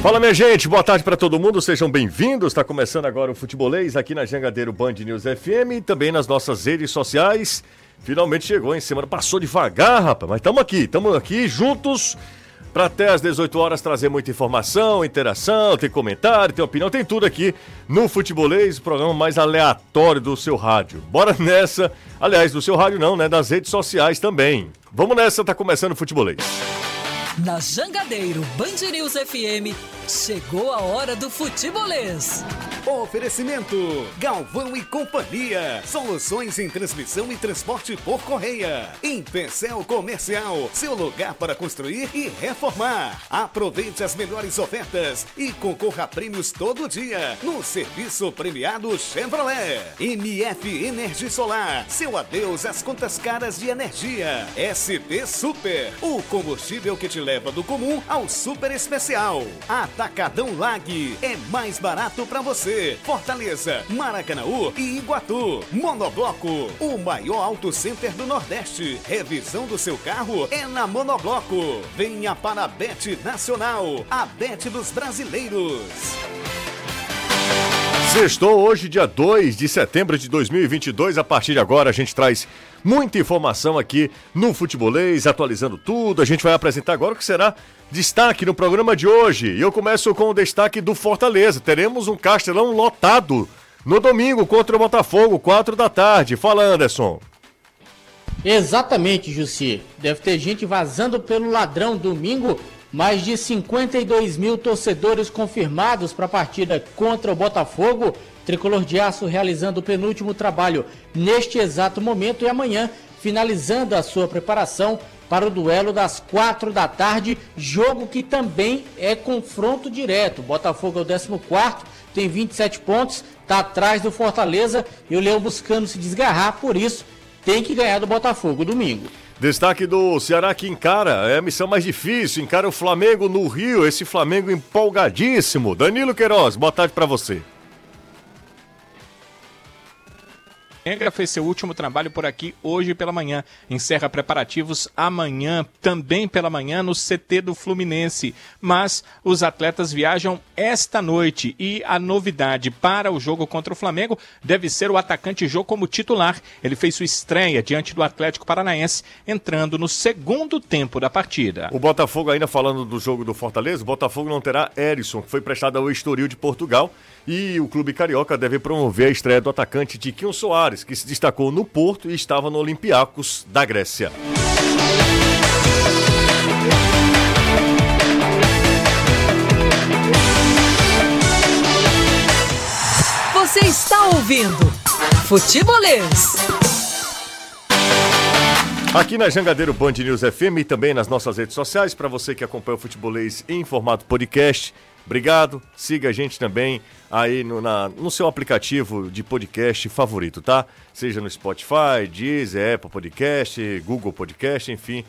Fala minha gente, boa tarde para todo mundo, sejam bem-vindos. Está começando agora o Futebolês aqui na Jangadeiro Band News FM e também nas nossas redes sociais. Finalmente chegou em semana, passou devagar, rapaz, mas estamos aqui, estamos aqui juntos para até às 18 horas trazer muita informação, interação, tem comentário, tem opinião, tem tudo aqui no Futebolês, o programa mais aleatório do seu rádio. Bora nessa, aliás, do seu rádio não, né, das redes sociais também. Vamos nessa, tá começando o Futebolês. Na Jangadeiro Band News FM, chegou a hora do futebolês. Oferecimento: Galvão e Companhia. Soluções em transmissão e transporte por correia. Em Pecel Comercial, seu lugar para construir e reformar. Aproveite as melhores ofertas e concorra a prêmios todo dia no serviço premiado Chevrolet. MF Energia Solar, seu adeus às contas caras de energia. SP Super, o combustível que te leva do comum ao super especial. Atacadão Lag é mais barato para você. Fortaleza, Maracanaú e Iguatu. Monobloco, o maior auto center do Nordeste. Revisão do seu carro é na Monobloco. Venha para a Bet Nacional, a Bet dos brasileiros. Sextou hoje, dia 2 de setembro de 2022. A partir de agora, a gente traz muita informação aqui no Futebolês, atualizando tudo. A gente vai apresentar agora o que será destaque no programa de hoje. E eu começo com o destaque do Fortaleza. Teremos um Castelão lotado no domingo contra o Botafogo, 4 da tarde. Fala, Anderson. Exatamente, Jussi. Deve ter gente vazando pelo ladrão domingo mais de 52 mil torcedores confirmados para a partida contra o Botafogo. Tricolor de Aço realizando o penúltimo trabalho neste exato momento e amanhã finalizando a sua preparação para o duelo das quatro da tarde, jogo que também é confronto direto. Botafogo é o 14, tem 27 pontos, está atrás do Fortaleza e o Leão buscando se desgarrar, por isso tem que ganhar do Botafogo domingo. Destaque do Ceará que encara, é a missão mais difícil, encara o Flamengo no Rio, esse Flamengo empolgadíssimo. Danilo Queiroz, boa tarde para você. Negra fez seu último trabalho por aqui hoje pela manhã. Encerra preparativos amanhã, também pela manhã, no CT do Fluminense. Mas os atletas viajam esta noite e a novidade para o jogo contra o Flamengo deve ser o atacante Jô como titular. Ele fez sua estreia diante do Atlético Paranaense, entrando no segundo tempo da partida. O Botafogo, ainda falando do jogo do Fortaleza, o Botafogo não terá Erisson, que foi prestado ao Estoril de Portugal. E o clube carioca deve promover a estreia do atacante Tiquinho Soares, que se destacou no Porto e estava no Olympiacos da Grécia. Você está ouvindo Futebolês. Aqui na Jangadeiro Band News FM e também nas nossas redes sociais, para você que acompanha o Futebolês em formato podcast, Obrigado, siga a gente também aí no, na, no seu aplicativo de podcast favorito, tá? Seja no Spotify, Deezer, Apple Podcast, Google Podcast, enfim.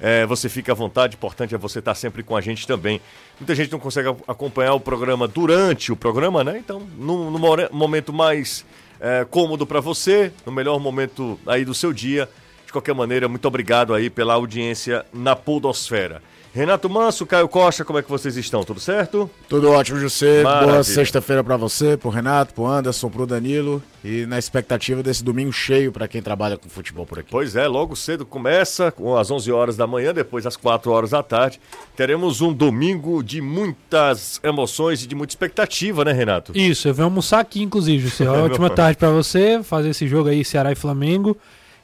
É, você fica à vontade, importante é você estar sempre com a gente também. Muita gente não consegue acompanhar o programa durante o programa, né? Então, no, momento mais é, cômodo para você, no melhor momento aí do seu dia. De qualquer maneira, muito obrigado aí pela audiência na Podosfera. Renato Manso, Caio Costa, como é que vocês estão? Tudo certo? Tudo ótimo, José. Boa sexta-feira para você, pro Renato, pro Anderson, pro Danilo e na expectativa desse domingo cheio para quem trabalha com futebol por aqui. Pois é, logo cedo começa, às 11 horas da manhã, depois às 4 horas da tarde. Teremos um domingo de muitas emoções e de muita expectativa, né, Renato? Isso, eu venho almoçar aqui, inclusive, José. Ótima tarde para você, fazer esse jogo aí, Ceará e Flamengo.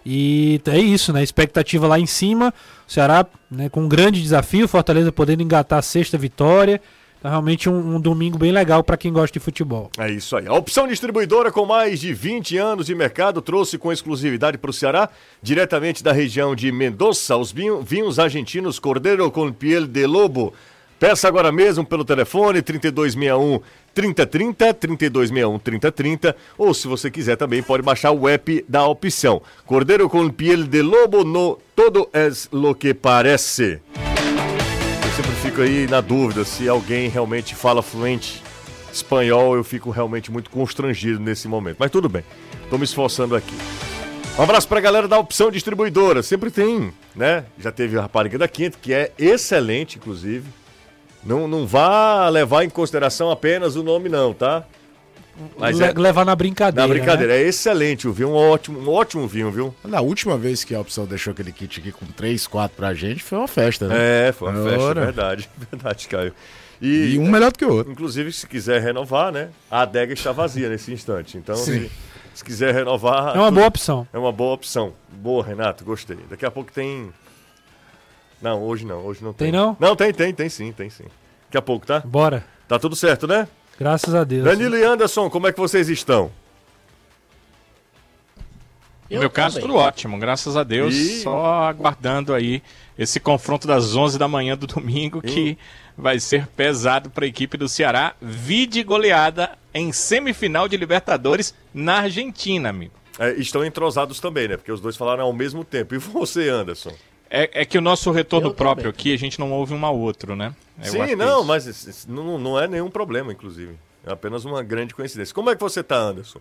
E é isso, né? Expectativa lá em cima. O Ceará né, com um grande desafio, Fortaleza podendo engatar a sexta vitória. Então, realmente um, um domingo bem legal para quem gosta de futebol. É isso aí. A opção distribuidora com mais de 20 anos de mercado trouxe com exclusividade para o Ceará, diretamente da região de Mendoza, os vinhos argentinos Cordeiro com Piel de Lobo. Peça agora mesmo pelo telefone 3261 3030, 3261 3030, ou se você quiser também pode baixar o app da opção. Cordeiro com piel de lobo no todo es lo que parece. Eu sempre fico aí na dúvida se alguém realmente fala fluente espanhol, eu fico realmente muito constrangido nesse momento. Mas tudo bem, estou me esforçando aqui. Um abraço para a galera da Opção Distribuidora, sempre tem, né? Já teve a rapariga da Quinta, que é excelente, inclusive Não, não vá levar em consideração apenas o nome, não, tá? Mas Le é, levar na brincadeira. Na brincadeira, né? é excelente o vinho, um ótimo, um ótimo vinho, viu? Na última vez que a opção deixou aquele kit aqui com 3, 4 pra gente, foi uma festa, né? É, foi uma Agora... festa, verdade, verdade, Caio. E, e, um melhor do que o outro. Inclusive, se quiser renovar, né? A adega está vazia nesse instante. Então, se, se, quiser renovar. É uma tudo, boa opção. É uma boa opção. Boa, Renato, gostei. Daqui a pouco tem. Não, hoje não, hoje não tem. Tem não? Não, tem, tem, tem sim, tem sim. Daqui a pouco, tá? Bora. Tá tudo certo, né? Graças a Deus. Danilo e Anderson, como é que vocês estão? No meu caso, tudo ótimo, graças a Deus. E... Só aguardando aí esse confronto das 11 da manhã do domingo, que vai ser pesado para a equipe do Ceará. Vide goleada em semifinal de Libertadores na Argentina, amigo. É, estão entrosados também, né? Porque os dois falaram ao mesmo tempo. E você, Anderson? É, é que o nosso retorno Eu próprio também. aqui, a gente não ouve um ao outro, né? Eu Sim, não, mas não, não é nenhum problema, inclusive. É apenas uma grande coincidência. Como é que você tá, Anderson?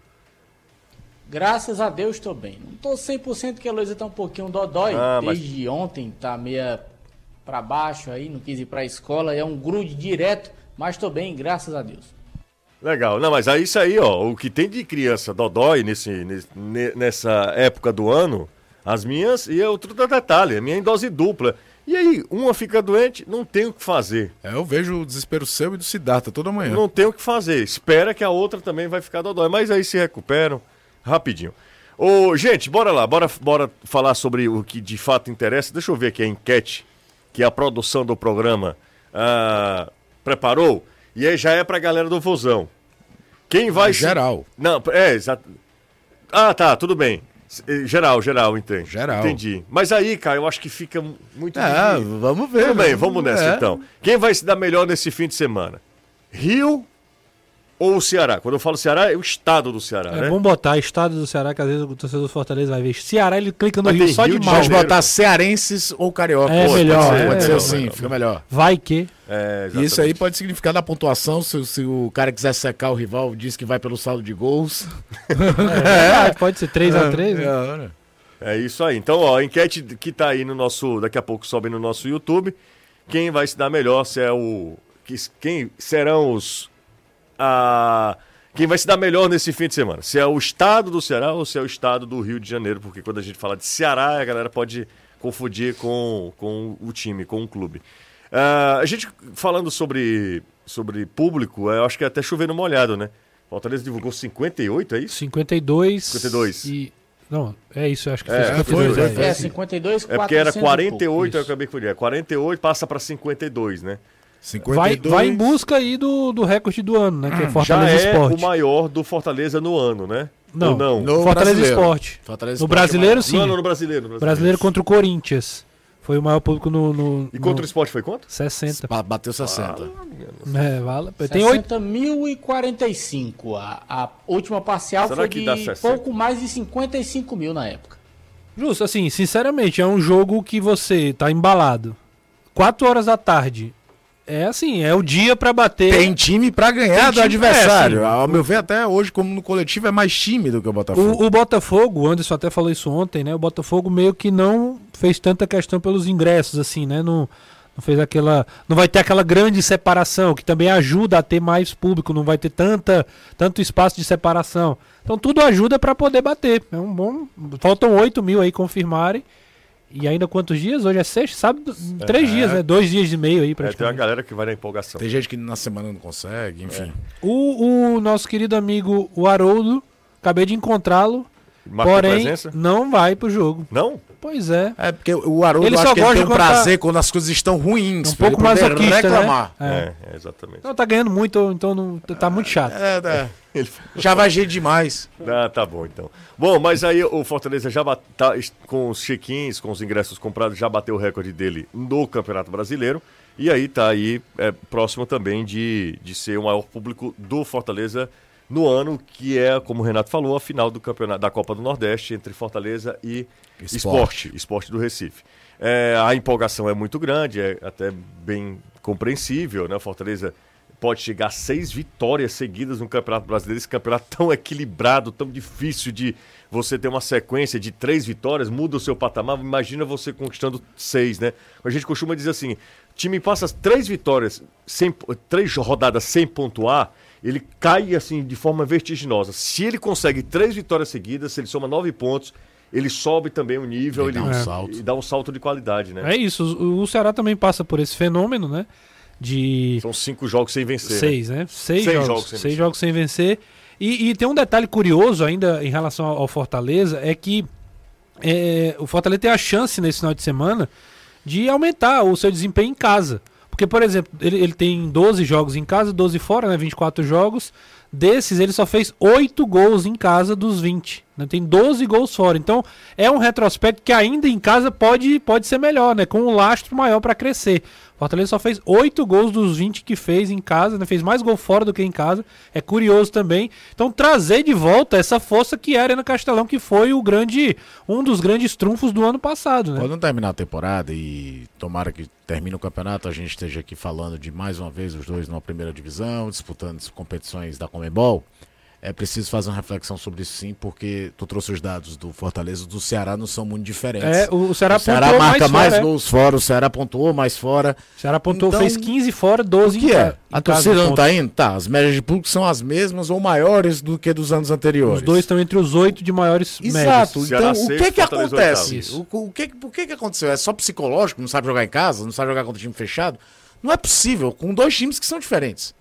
Graças a Deus estou bem. Não estou 100% que a Luísa tá um pouquinho dodói. Ah, Desde mas... ontem tá meia para baixo aí, não quis ir para a escola. É um grude direto, mas estou bem, graças a Deus. Legal. Não, mas é isso aí, ó. O que tem de criança dodói nesse, nessa época do ano, as minhas, e é outro detalhe, a minha é em dose dupla. E aí, uma fica doente, não tem o que fazer. É, eu vejo o desespero seu e do Siddhartha toda manhã. Não tem o que fazer. Espera que a outra também vai ficar dodói. Mas aí se recuperam rapidinho. Ô, gente, bora lá, bora, bora falar sobre o que de fato interessa. Deixa eu ver aqui a enquete que a produção do programa ah, preparou. E aí já é pra galera do Vozão. Quem vai. É geral. Se... Não, é, exato. Ah, tá, tudo bem. Eh, geral, geral, entendi. Geral. Entendi. Mas aí, cara, eu acho que fica muito. É, difícil. vamos ver. Tudo bem, vamos nessa é. então. Quem vai se dar melhor nesse fim de semana? Rio ou o Ceará? Quando eu falo Ceará, é o estado do Ceará, é, né? Vamos botar estado do Ceará, que às vezes o torcedor do Fortaleza vai ver. Ceará, ele clica no Rio só Rio de Pode botar cearenses ou carioca. É, Pô, melhor. Pode ser, é, pode ser assim, melhor. fica melhor. Vai que. É, Isso aí pode significar na pontuação, se, se, o cara quiser secar o rival, diz que vai pelo saldo de gols. É, pode ser 3x3, é, né? É isso aí. Então, ó, a enquete que tá aí no nosso. Daqui a pouco sobe no nosso YouTube. Quem vai se dar melhor se é o. Quem serão os. A quem vai se dar melhor nesse fim de semana. Se é o estado do Ceará ou se é o estado do Rio de Janeiro, porque quando a gente fala de Ceará, a galera pode confundir com, com o time, com o clube. Uh, a gente falando sobre, sobre público, eu acho que é até chovendo molhado, né? Fortaleza divulgou 58, é isso? 52. 52. E. Não, é isso, eu acho que foi é, 52. Foi, é, 52, É porque era 48, eu acabei com 48 passa para 52, né? 52. Vai, vai em busca aí do, do recorde do ano, né? Que é hum, Fortaleza Já é Esporte. o maior do Fortaleza no ano, né? Não, Ou não? No Fortaleza brasileiro. Esporte. Fortaleza no Esporte brasileiro, sim. No, no, no brasileiro, no brasileiro. Brasileiro contra o Corinthians. Foi o maior público no. no e contra no... o esporte foi quanto? 60. Bateu 60. Ah, é, vale. Tem 60.045. A, a última parcial Será foi de pouco mais de 55 mil na época. Justo, assim, sinceramente, é um jogo que você tá embalado. 4 horas da tarde, é assim, é o dia para bater. Tem time para ganhar do adversário. É, assim, Ao meu ver, até hoje, como no coletivo, é mais time do que o Botafogo. O, o, Botafogo, o Anderson até falou isso ontem, né? O Botafogo meio que não fez tanta questão pelos ingressos, assim, né? Não, não fez aquela. Não vai ter aquela grande separação, que também ajuda a ter mais público, não vai ter tanta, tanto espaço de separação. Então tudo ajuda para poder bater. É um bom. Faltam 8 mil aí confirmarem. E ainda quantos dias? Hoje é sexta, sábado, é, três dias, né? Dois dias e meio aí, praticamente. É, tem uma galera que vai na empolgação. Tem gente que na semana não consegue, enfim. É. O, o nosso querido amigo, o Haroldo, acabei de encontrá-lo, porém presença? não vai pro jogo. Não? Pois é. É porque o Haroldo ele só gosta tem um prazer quando as coisas estão ruins. Um pouco mais reclamar. Né? É. é. exatamente. Não, tá ganhando muito, então não, tá muito chato. É, é. Já vai gente demais. Ah, tá bom então. Bom, mas aí o Fortaleza já tá, com os check-ins, com os ingressos comprados, já bateu o recorde dele no Campeonato Brasileiro. E aí tá aí é, próximo também de, de ser o maior público do Fortaleza no ano, que é, como o Renato falou, a final do campeonato da Copa do Nordeste entre Fortaleza e Esporte, Esporte do Recife. É, a empolgação é muito grande, é até bem compreensível, né? Fortaleza pode chegar a seis vitórias seguidas no Campeonato Brasileiro. Esse campeonato tão equilibrado, tão difícil de você ter uma sequência de três vitórias, muda o seu patamar. Imagina você conquistando seis, né? A gente costuma dizer assim: time passa três vitórias, sem, três rodadas sem pontuar, ele cai assim de forma vertiginosa. Se ele consegue três vitórias seguidas, se ele soma nove pontos, ele sobe também o nível, ele, dá um salto. e dá um salto de qualidade, né? É isso, o, o Ceará também passa por esse fenômeno, né? De São cinco jogos sem vencer. né? seis, né? Seis, Seis jogos, jogos sem seis vencer. jogos sem vencer. E, e tem um detalhe curioso ainda em relação ao, ao Fortaleza, é que é, o Fortaleza tem a chance nesse final de semana de aumentar o seu desempenho em casa. Porque, por exemplo, ele, ele tem 12 jogos em casa, 12 fora, né? 24 jogos. Desses, ele só fez 8 gols em casa dos 20. Né? Tem 12 gols fora. Então, é um retrospecto que ainda em casa pode, pode ser melhor, né? Com um lastro maior para crescer. Fortaleza só fez 8 gols dos 20 que fez em casa, né? Fez mais gol fora do que em casa. É curioso também. Então, trazer de volta essa força que é a Arena Castelão, que foi o grande, um dos grandes trunfos do ano passado, né? Quando terminar a temporada e tomara que termine o campeonato, a gente esteja aqui falando de mais uma vez os dois numa primeira divisão, disputando competições da Comebol. É preciso fazer uma reflexão sobre isso sim, porque tu trouxe os dados do Fortaleza, do Ceará não são muito diferentes. É, o Ceará, o Ceará marca mais, mais, fora, é. gols fora, o Ceará pontuou mais fora. O Ceará pontuou, Então, fez 15 fora, 12 O que em, é? A casa torcida não pontos. tá indo? Tá, as médias de público são as mesmas ou maiores do que dos anos anteriores. Os dois estão entre os oito de maiores Exato. médias. Ceará Então, o que que Fortaleza acontece? O, o que, por que que aconteceu? É só psicológico? Não sabe jogar em casa? Não sabe jogar contra time fechado? Não é possível, com dois times que são diferentes.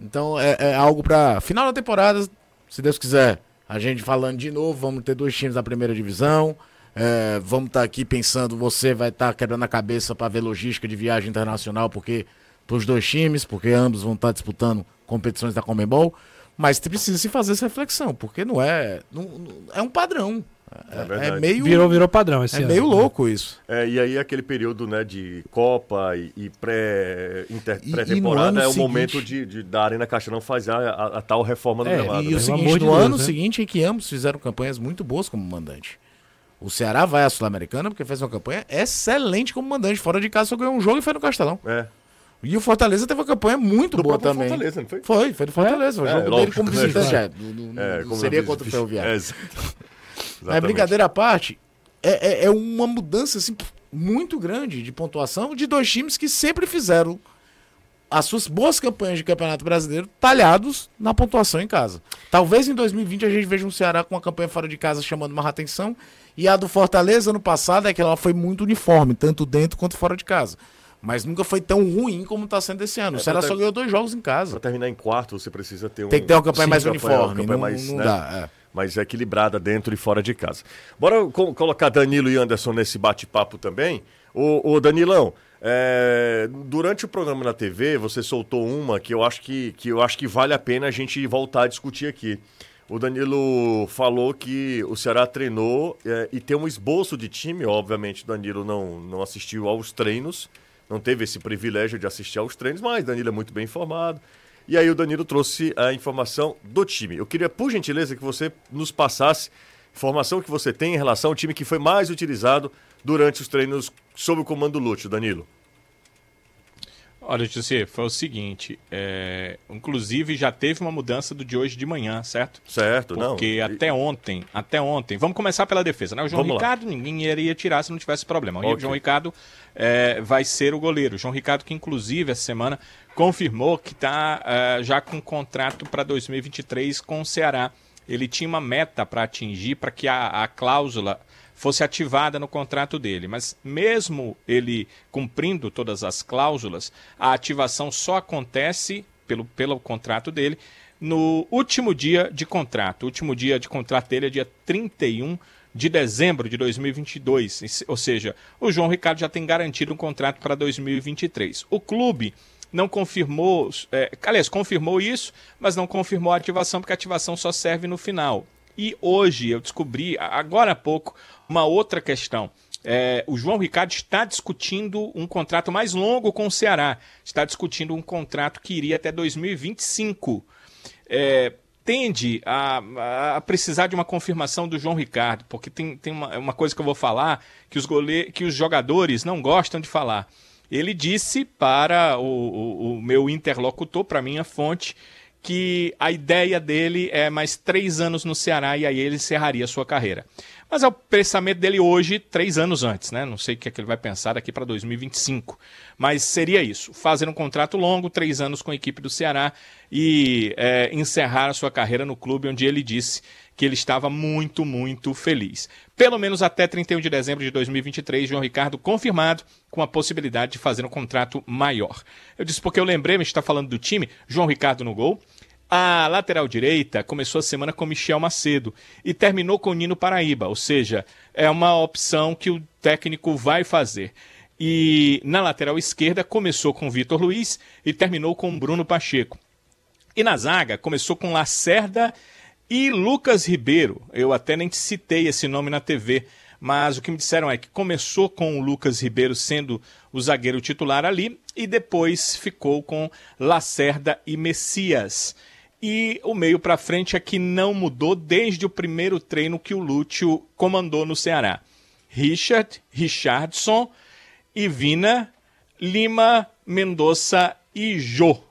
Então, é, é algo pra final da temporada, se Deus quiser, a gente falando de novo, vamos ter dois times da primeira divisão. é, vamos estar aqui pensando, você vai estar quebrando a cabeça para ver logística de viagem internacional, porque pros dois times, porque ambos vão estar disputando competições da Comebol. Mas precisa se fazer essa reflexão, porque não é. não- não- é um padrão. É É, meio. Virou, virou padrão esse é ano. meio louco isso. É, e aí aquele período né, de Copa e, e pré, inter- E- e no pré-temporada ano é o seguinte- momento de, de- da Arena Castelão fazer a, a- a tal reforma do É, gramado. E né? o seguinte, de no Deus, ano né? seguinte é que ambos fizeram campanhas muito boas como mandante. O Ceará vai à Sul-Americana porque fez uma campanha excelente como mandante. Fora de casa só ganhou um jogo e foi no Castelão. É. E o Fortaleza teve uma campanha muito Do boa também. Fortaleza, não foi? Foi, foi do Fortaleza. o É, jogo dele lógico, como né? visitante. é, não- não- É, não como seria contra o. Ferroviário. É, exa- Exatamente. brincadeira à parte, é, é- é uma mudança assim, muito grande de pontuação de dois times que sempre fizeram as suas boas campanhas de Campeonato Brasileiro talhados na pontuação em casa. Talvez em 2020 a gente veja um Ceará com uma campanha fora de casa chamando mais atenção. E a do Fortaleza no passado é que ela foi muito uniforme, tanto dentro quanto fora de casa. Mas nunca foi tão ruim como está sendo esse ano. É, o Ceará pra só ter- ganhou dois jogos em casa. Pra terminar em quarto, você precisa ter um. Tem que ter uma campanha Sim, mais campanha- uniforme. campanha não mais, não né, dá. é. Mais equilibrada dentro e fora de casa. Bora co- colocar Danilo e Anderson nesse bate-papo também. Ô, ô, Danilão, é, durante o programa na TV, você soltou uma que eu acho que, que eu acho que vale a pena a gente voltar a discutir aqui. O Danilo falou que o Ceará treinou é, e tem um esboço de time. Obviamente, o Danilo não, não assistiu aos treinos, não teve esse privilégio de assistir aos treinos, mas Danilo é muito bem informado. E aí o Danilo trouxe a informação do time. Eu queria, por gentileza, que você nos passasse informação que você tem em relação ao time que foi mais utilizado durante os treinos sob o comando do Lúcio, Danilo. Olha, José, foi o seguinte, é, inclusive já teve uma mudança do de hoje de manhã, certo? Certo, não? Porque até ontem, até ontem, vamos começar pela defesa, né? O João Vamos lá. Ricardo, ninguém iria tirar se não tivesse problema. O Ok. João Ricardo é, vai ser o goleiro. O João Ricardo, que inclusive essa semana confirmou que está já com contrato para 2023 com o Ceará. Ele tinha uma meta para atingir para que a, a cláusula fosse ativada no contrato dele. Mas mesmo ele cumprindo todas as cláusulas, a ativação só acontece pelo, pelo contrato dele no último dia de contrato. O último dia de contrato dele é dia 31 de dezembro de 2022. Esse- Ou seja, o João Ricardo já tem garantido um contrato para 2023. O clube não confirmou, é, aliás, confirmou isso, mas não confirmou a ativação, porque a ativação só serve no final. E hoje eu descobri, agora há pouco, uma outra questão. É, o João Ricardo está discutindo um contrato mais longo com o Ceará. Está discutindo um contrato que iria até 2025. É, tende a, a precisar de uma confirmação do João Ricardo, porque tem, tem uma, uma coisa que eu vou falar que os, gole... que os jogadores não gostam de falar. Ele disse para o, o, o meu interlocutor, para minha fonte, que a ideia dele é mais três anos no Ceará e aí ele encerraria a sua carreira. Mas é o pensamento dele hoje, três anos antes, né? Não sei o que, é que ele vai pensar daqui para 2025. Mas seria isso: fazer um contrato longo, três anos com a equipe do Ceará e é, encerrar a sua carreira no clube onde ele disse que ele estava muito, muito feliz. Pelo menos até 31 de dezembro de 2023, João Ricardo confirmado com a possibilidade de fazer um contrato maior. Eu disse porque eu lembrei, mas está falando do time, João Ricardo no gol. A lateral direita começou a semana com Michel Macedo e terminou com Nino Paraíba, ou seja, é uma opção que o técnico vai fazer. E na lateral esquerda começou com Vitor Luiz e terminou com Bruno Pacheco. E na zaga começou com Lacerda e Lucas Ribeiro, eu até nem citei esse nome na TV, mas o que me disseram é que começou com o Lucas Ribeiro sendo o zagueiro titular ali e depois ficou com Lacerda e Messias. E o meio para frente é que não mudou desde o primeiro treino que o Lúcio comandou no Ceará. Richard, Richardson, Ivina, Lima, Mendonça e Jô.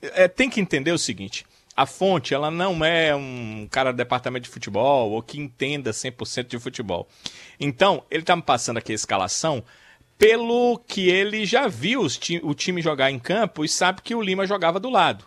É, tem que entender o seguinte: a fonte ela não é um cara do departamento de futebol ou que entenda 100% de futebol. Então, ele está me passando aqui a escalação pelo que ele já viu o time jogar em campo e sabe que o Lima jogava do lado.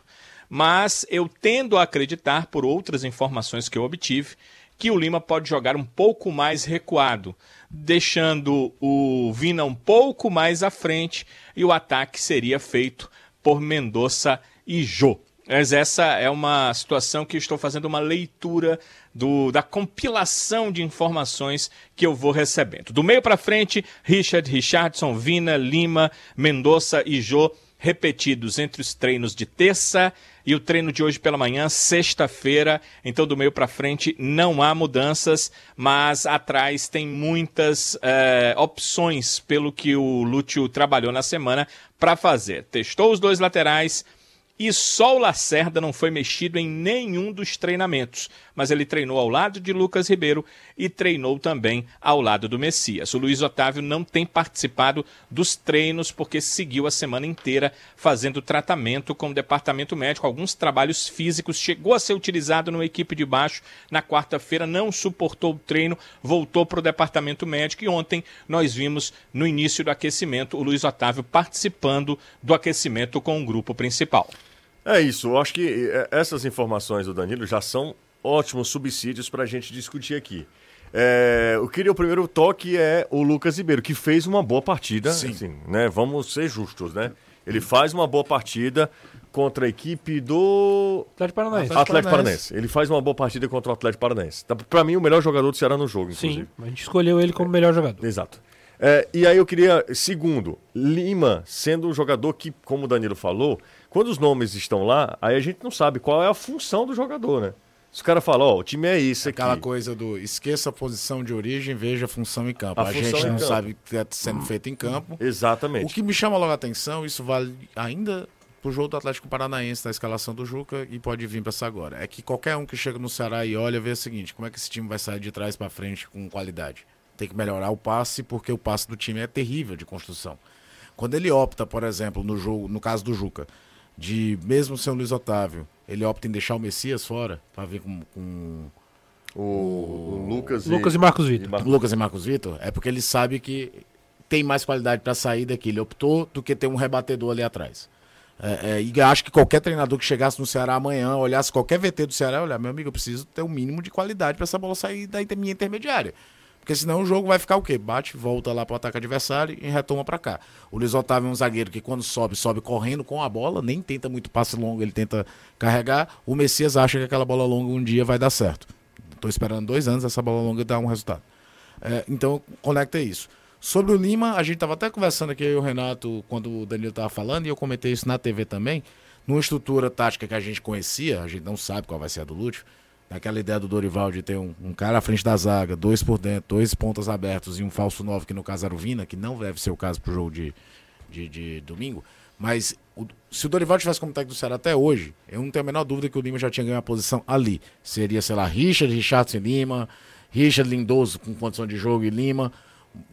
Mas eu tendo a acreditar, por outras informações que eu obtive, que o Lima pode jogar um pouco mais recuado, deixando o Vina um pouco mais à frente e o ataque seria feito por Mendonça e Jô. Mas essa é uma situação que estou fazendo uma leitura do, da compilação de informações que eu vou recebendo. Do meio para frente, Richard, Richardson, Vina, Lima, Mendonça e Jô repetidos entre os treinos de terça e o treino de hoje pela manhã, sexta-feira. Então, do meio para frente, não há mudanças, mas atrás tem muitas é, opções pelo que o Lúcio trabalhou na semana para fazer. Testou os dois laterais e só o Lacerda não foi mexido em nenhum dos treinamentos, mas ele treinou ao lado de Lucas Ribeiro e treinou também ao lado do Messias. O Luiz Otávio não tem participado dos treinos porque seguiu a semana inteira fazendo tratamento com o departamento médico, alguns trabalhos físicos, chegou a ser utilizado numa equipe de baixo na quarta-feira, não suportou o treino, voltou para o departamento médico e ontem nós vimos no início do aquecimento o Luiz Otávio participando do aquecimento com o grupo principal. É isso, eu acho que é, essas informações do Danilo já são ótimos subsídios para a gente discutir aqui. É, eu queria o primeiro toque é o Lucas Ribeiro, que fez uma boa partida. Sim. Assim, né? Vamos ser justos, né? Ele faz uma boa partida contra a equipe do Atlético Paranaense. Atlético Paranaense. Ele faz uma boa partida contra o Atlético Paranaense. Tá, para mim, o melhor jogador do Ceará no jogo, inclusive. Sim, a gente escolheu ele como melhor jogador. Exato. É, e aí eu queria, segundo, Lima sendo um jogador que, como o Danilo falou, quando os nomes estão lá, aí a gente não sabe qual é a função do jogador, né? Se o cara fala, ó, o time é isso aqui. Aquela coisa do esqueça a posição de origem, veja a função em campo. A, a gente não campo. sabe o que está sendo feito em campo. Exatamente. O que me chama logo a atenção, isso vale ainda pro jogo do Atlético Paranaense na escalação do Juca e pode vir para essa agora. É que qualquer um que chega no Ceará e olha vê o seguinte, como é que esse time vai sair de trás para frente com qualidade? Tem que melhorar o passe porque o passe do time é terrível de construção. Quando ele opta, por exemplo, no jogo, no caso do Juca, de mesmo ser o Luiz Otávio, ele opta em deixar o Messias fora para vir com, com o, o, Lucas, e, Lucas e Marcos Vitor. Marcos... Lucas e Marcos Vitor, é porque ele sabe que tem mais qualidade para sair daqui. Ele optou do que ter um rebatedor ali atrás. É, é, e acho que qualquer treinador que chegasse no Ceará amanhã, olhasse qualquer VT do Ceará, olhar, meu amigo, eu preciso ter um mínimo de qualidade para essa bola sair da minha intermediária. Porque senão o jogo vai ficar o quê? Bate, volta lá para o ataque adversário e retoma para cá. O Luiz Otávio é um zagueiro que quando sobe, sobe correndo com a bola, nem tenta muito passe longo, ele tenta carregar. O Messias acha que aquela bola longa um dia vai dar certo. Estou esperando dois anos essa bola longa dar um resultado. É, então, conecta isso. Sobre o Lima, a gente estava até conversando aqui, eu e o Renato, quando o Danilo estava falando, e eu comentei isso na TV também. Numa estrutura tática que a gente conhecia, a gente não sabe qual vai ser a do Lúcio, Aquela ideia do Dorival de ter um, um, cara à frente da zaga, dois por dentro, dois pontas abertos e um falso novo, que no caso era o Vina, que não deve ser o caso pro jogo de, de, de domingo. Mas o, se o Dorival tivesse como técnico do Ceará até hoje, eu não tenho a menor dúvida que o Lima já tinha ganho a posição ali. Seria, sei lá, Richard, Richardson e Lima, Richard Lindoso com condição de jogo e Lima.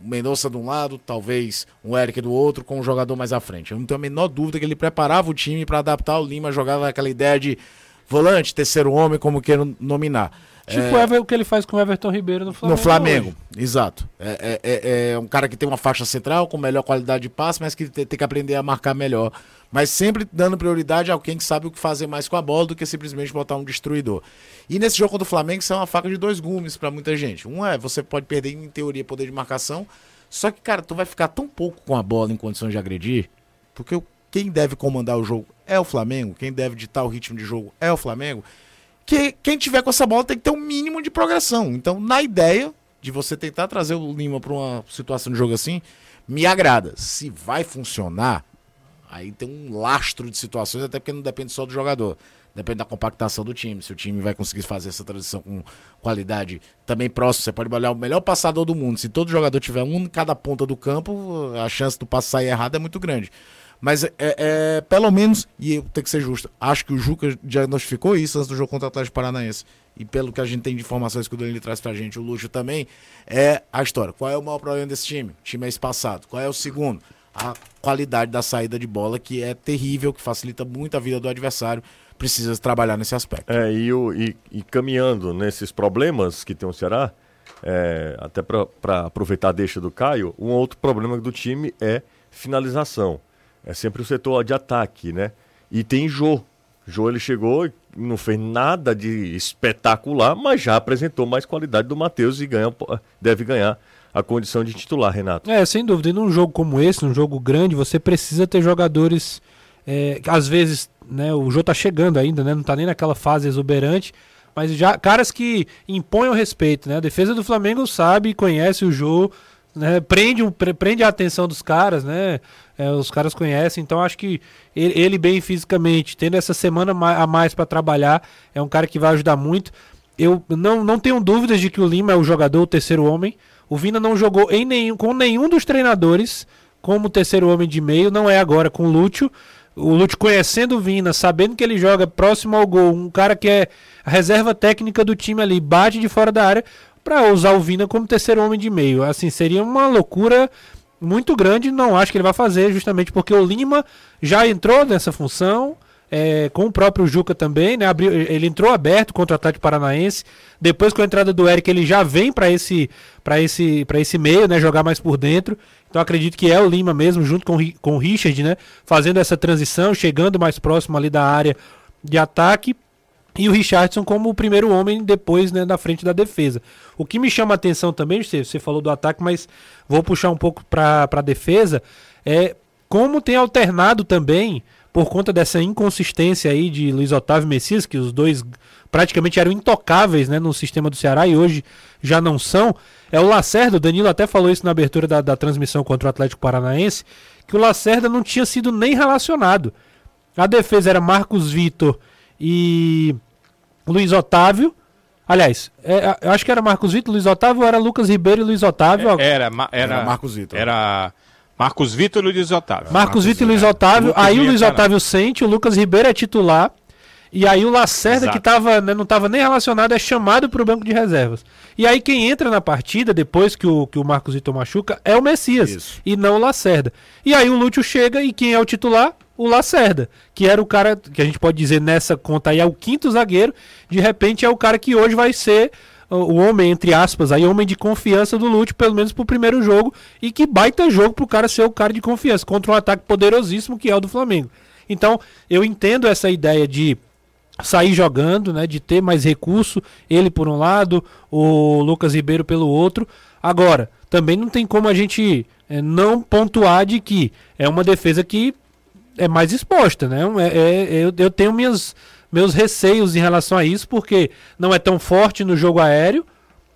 Mendonça de um lado, talvez o Eric do outro, com um jogador mais à frente. Eu não tenho a menor dúvida que ele preparava o time para adaptar o Lima, jogava aquela ideia de volante, terceiro homem, como queiram nominar. Tipo é... o, que ele faz com o Everton Ribeiro no Flamengo. No Flamengo, hoje. exato. É, é, é, é, um cara que tem uma faixa central, com melhor qualidade de passe, mas que tem, tem que aprender a marcar melhor. Mas sempre dando prioridade a alguém que sabe o que fazer mais com a bola do que simplesmente botar um destruidor. E nesse jogo do Flamengo, isso é uma faca de dois gumes para muita gente. Um é, você pode perder, em teoria, poder de marcação. Só que, cara, tu vai ficar tão pouco com a bola em condições de agredir, porque quem deve comandar o jogo é o Flamengo, quem deve ditar o ritmo de jogo é o Flamengo que quem tiver com essa bola tem que ter um mínimo de progressão. Então, na ideia de você tentar trazer o Lima para uma situação de jogo assim, me agrada. Se vai funcionar, aí tem um lastro de situações, até porque não depende só do jogador. Depende da compactação do time. Se o time vai conseguir fazer essa transição com qualidade também próximo, você pode olhar o melhor passador do mundo. Se todo jogador tiver um em cada ponta do campo, a chance do passe sair errado é muito grande. Mas é, é, pelo menos, e eu tenho que ser justo, acho que o Juca diagnosticou isso antes do jogo contra o Atlético Paranaense. E pelo que a gente tem de informações que o Danilo traz pra gente, o Luxo também, é a história. Qual é o maior problema desse time? O time é espaçado. Qual é o segundo? A qualidade da saída de bola, que é terrível, que facilita muito a vida do adversário. Precisa trabalhar nesse aspecto. É, e, o, e, e caminhando nesses problemas que tem o Ceará, é, até para aproveitar a deixa do Caio, um outro problema do time é finalização é sempre o setor de ataque, né? E tem Jô. Jô ele chegou, não fez nada de espetacular, mas já apresentou mais qualidade do Matheus e ganha, deve ganhar a condição de titular, Renato. É, sem dúvida. E num jogo como esse, num jogo grande, você precisa ter jogadores. É, às vezes, né, o Jô tá chegando ainda, né? Não tá nem naquela fase exuberante. Mas já caras que impõem o respeito, né? A defesa do Flamengo sabe conhece o Jô, né? Prende, prende a atenção dos caras, né? É, os caras conhecem, então acho que ele, ele, bem fisicamente, tendo essa semana a mais para trabalhar, é um cara que vai ajudar muito. Eu não, não tenho dúvidas de que o Lima é o jogador, o terceiro homem. O Vina não jogou em nenhum, com nenhum dos treinadores como terceiro homem de meio, não é agora com o Lúcio. O Lúcio conhecendo o Vina, sabendo que ele joga próximo ao gol, um cara que é a reserva técnica do time ali, bate de fora da área, para usar o Vina como terceiro homem de meio. Assim, seria uma loucura muito grande, não acho que ele vai fazer, justamente porque o Lima já entrou nessa função, é, com o próprio Juca também, né? Abriu, ele entrou aberto contra o Atlético Paranaense. Depois com a entrada do Eric, ele já vem para esse para esse para esse meio, né, jogar mais por dentro. Então acredito que é o Lima mesmo junto com, com o Richard, né, fazendo essa transição, chegando mais próximo ali da área de ataque e o Richardson como o primeiro homem depois né, da frente da defesa. O que me chama a atenção também, você, você falou do ataque, mas vou puxar um pouco para a defesa, é como tem alternado também, por conta dessa inconsistência aí de Luiz Otávio e Messias, que os dois praticamente eram intocáveis né, no sistema do Ceará e hoje já não são, é o Lacerda, o Danilo até falou isso na abertura da, da transmissão contra o Atlético Paranaense, que o Lacerda não tinha sido nem relacionado. A defesa era Marcos Vitor e Luiz Otávio. Aliás, é, eu acho que era Marcos Vitor, Luiz Otávio, ou era Lucas Ribeiro e Luiz Otávio? É, era, era, era Marcos Vitor. Era Marcos Vitor e Luiz Otávio. Marcos, Vitor e Luiz Otávio. aí o Luiz Otávio sente, o Lucas Ribeiro é titular. E aí o Lacerda, Exato. que tava, né, não estava nem relacionado, é chamado para o banco de reservas. E aí quem entra na partida, depois que o, que o Marcos Vitor machuca, é o Messias. Isso. E não o Lacerda. E aí o Lúcio chega e quem é o titular? O Lacerda, que era o cara que a gente pode dizer nessa conta aí é o quinto zagueiro, de repente é o cara que hoje vai ser o homem, entre aspas, aí, homem de confiança do Lute, pelo menos pro primeiro jogo, e que baita jogo pro cara ser o cara de confiança, contra um ataque poderosíssimo que é o do Flamengo. Então, eu entendo essa ideia de sair jogando, né, de ter mais recurso, ele por um lado, o Lucas Ribeiro pelo outro. Agora, também não tem como a gente é, não pontuar de que é uma defesa que é mais exposta, né? É, é, eu, eu tenho minhas, meus receios em relação a isso, porque não é tão forte no jogo aéreo.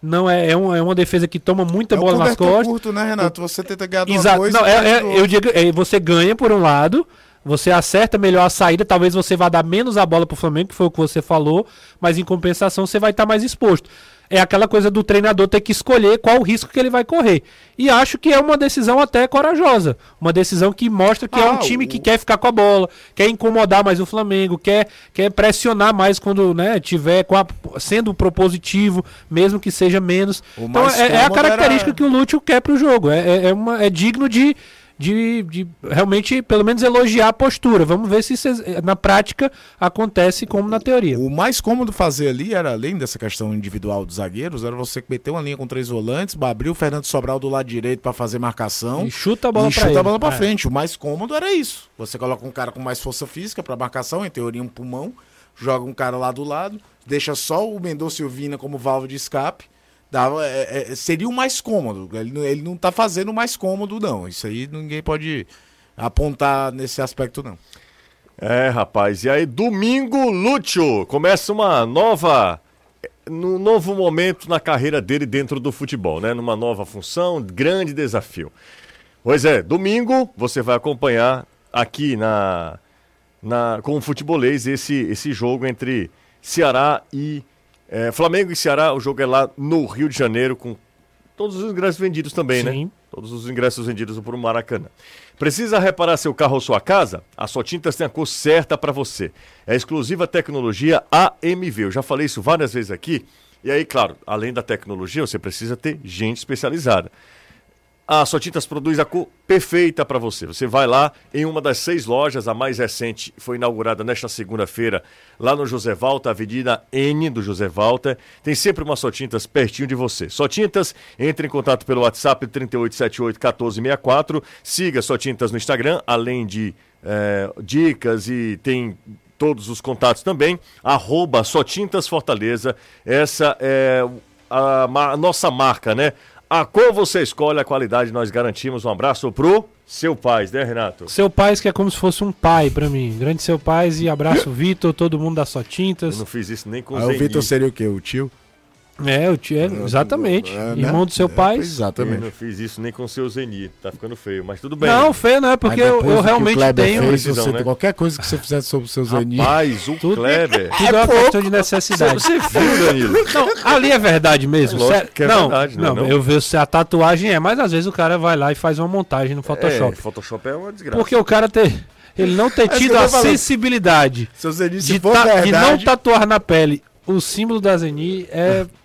Não é, é, um, é uma defesa que toma muita é bola nas costas. curto, né, Renato? Você tenta ganhar Exato. Coisa, não, é, é eu digo, é, você ganha por um lado, você acerta melhor a saída, talvez você vá dar menos a bola pro Flamengo, que foi o que você falou, mas em compensação você vai estar tá mais exposto. É aquela coisa do treinador ter que escolher qual o risco que ele vai correr. E acho que é uma decisão até corajosa. Uma decisão que mostra que é Ah, um time o- que quer ficar com a bola, quer incomodar mais o Flamengo, quer, quer pressionar mais quando né, tiver com a- sendo propositivo, mesmo que seja menos. O Então é, é a característica era- que o Lúcio quer pro jogo. É, é, é uma, é digno de, de, de realmente, pelo menos, elogiar a postura. Vamos ver se isso, é- na prática acontece como na teoria. O mais cômodo fazer ali era, além dessa questão individual dos zagueiros, era você meter uma linha com três volantes, abrir o Fernando Sobral do lado direito pra fazer marcação. E chuta a bola chuta ele. a bola pra É. frente. O mais cômodo era isso. Você coloca um cara com mais força física pra marcação, em teoria um pulmão, joga um cara lá do lado, deixa só o Mendonça e o Vina como válvula de escape. Dava, é, é, seria o mais cômodo. Ele, ele não tá fazendo o mais cômodo, não. Isso aí ninguém pode apontar nesse aspecto, não. É, rapaz. E aí, domingo, Lúcio começa uma nova. num novo momento na carreira dele dentro do futebol, né? Numa nova função, grande desafio. Pois é, domingo você vai acompanhar aqui na, na com o futebolês esse, esse jogo entre Ceará e eh, Flamengo e Ceará. O jogo é lá no Rio de Janeiro com todos os ingressos vendidos também, né? Sim. Todos os ingressos vendidos por Maracanã. Precisa reparar seu carro ou sua casa? A Só Tintas tem a cor certa para você. É a exclusiva tecnologia AMV. Eu já falei isso várias vezes aqui. E aí, claro, além da tecnologia, você precisa ter gente especializada. A Só Tintas produz a cor perfeita para você. Você vai lá em uma das seis lojas, a mais recente foi inaugurada nesta segunda-feira, lá no José Valta, Avenida N do José Valta. Tem sempre uma Só Tintas pertinho de você. Só Tintas, entre em contato pelo WhatsApp 3878-1464. Siga Só Tintas no Instagram, além de eh, dicas e tem todos os contatos também. Arroba Só Tintas Fortaleza. Essa é a, a nossa marca, né? A cor você escolhe, a qualidade nós garantimos. Um abraço pro seu pai, né, Renato? Seu Pais, que é como se fosse um pai pra mim. Grande Seu Pais e abraço, Vitor, todo mundo da Só Eu Tintas. não fiz isso nem com Aí o o Vitor seria o quê? O tio? É, o tio, é, exatamente. É, né? Irmão do Seu É, Pais. Eu Exatamente. não fiz isso nem com o seu Zeni. Tá ficando feio, mas tudo bem. Não, feio não é, porque eu, eu realmente tenho. Fez, Precisão, você- né? Qualquer coisa que você fizer sobre o seu Zeni. Rapaz, o Tudo- Kleber. Tudo é uma questão de necessidade. Você viu, Danilo? Não, ali é verdade mesmo. É lógico sério. que é não, verdade, né, não, não? eu vejo se a tatuagem é, mas às vezes o cara vai lá e faz uma montagem no É, Photoshop. Photoshop é uma desgraça. Porque o cara ter, ele não ter É tido eu a falando. sensibilidade Seu Zeni, se de, for ta- de verdade... não tatuar na pele o símbolo da Zeni é,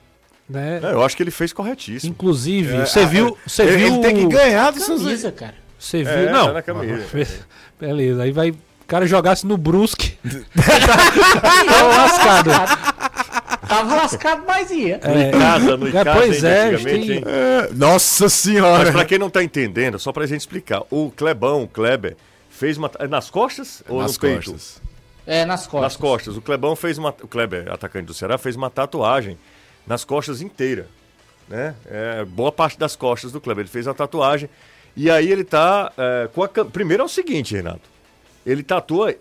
né? É, eu acho que ele fez corretíssimo. Inclusive, É, você é, viu, você ele, viu ele tem que ganhar do. Camisa, cara. Você viu? É, não. tá na camisa. Beleza, aí vai o cara jogasse no Brusque. Tava lascado. Tava lascado, mas ia. No Icasa, no É, Icasa, pois é, tem-? É, Nossa Mas senhora. pra quem não tá entendendo, só pra gente explicar, o Clebão, o Kleber, fez uma. é Nas costas ou Nas no peito? costas. É, nas costas. Nas costas. O Clebão fez uma. O Kleber, atacante do Ceará, fez uma tatuagem nas costas inteira. Né? É, boa parte das costas do Kleber. Ele fez a tatuagem. E aí ele tá. é, com a, cam- primeiro é o seguinte, Renato. Ele tatua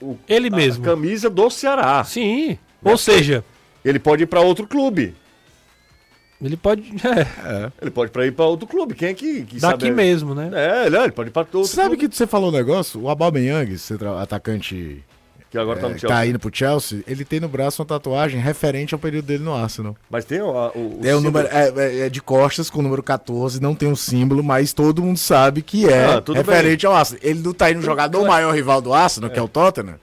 o, Ele a mesmo. camisa do Ceará. Sim. Ou seja, Ele pode ir pra outro clube. ele pode. É, Ele pode pra ir pra outro clube. Quem é que, que daqui sabe? mesmo, né? É, ele, ele pode ir pra outro sabe clube. que você falou um negócio? O tra- atacante Que agora tá é, no que Chelsea. tá indo pro Chelsea, ele tem no braço uma tatuagem referente ao período dele no Arsenal. Mas tem o. a- o, É, o número, é, é- é de costas com o número 14, não tem um símbolo, mas todo mundo sabe que é Ah, referente ao Arsenal. Ele não tá indo jogar no maior rival do Arsenal, que é o Tottenham,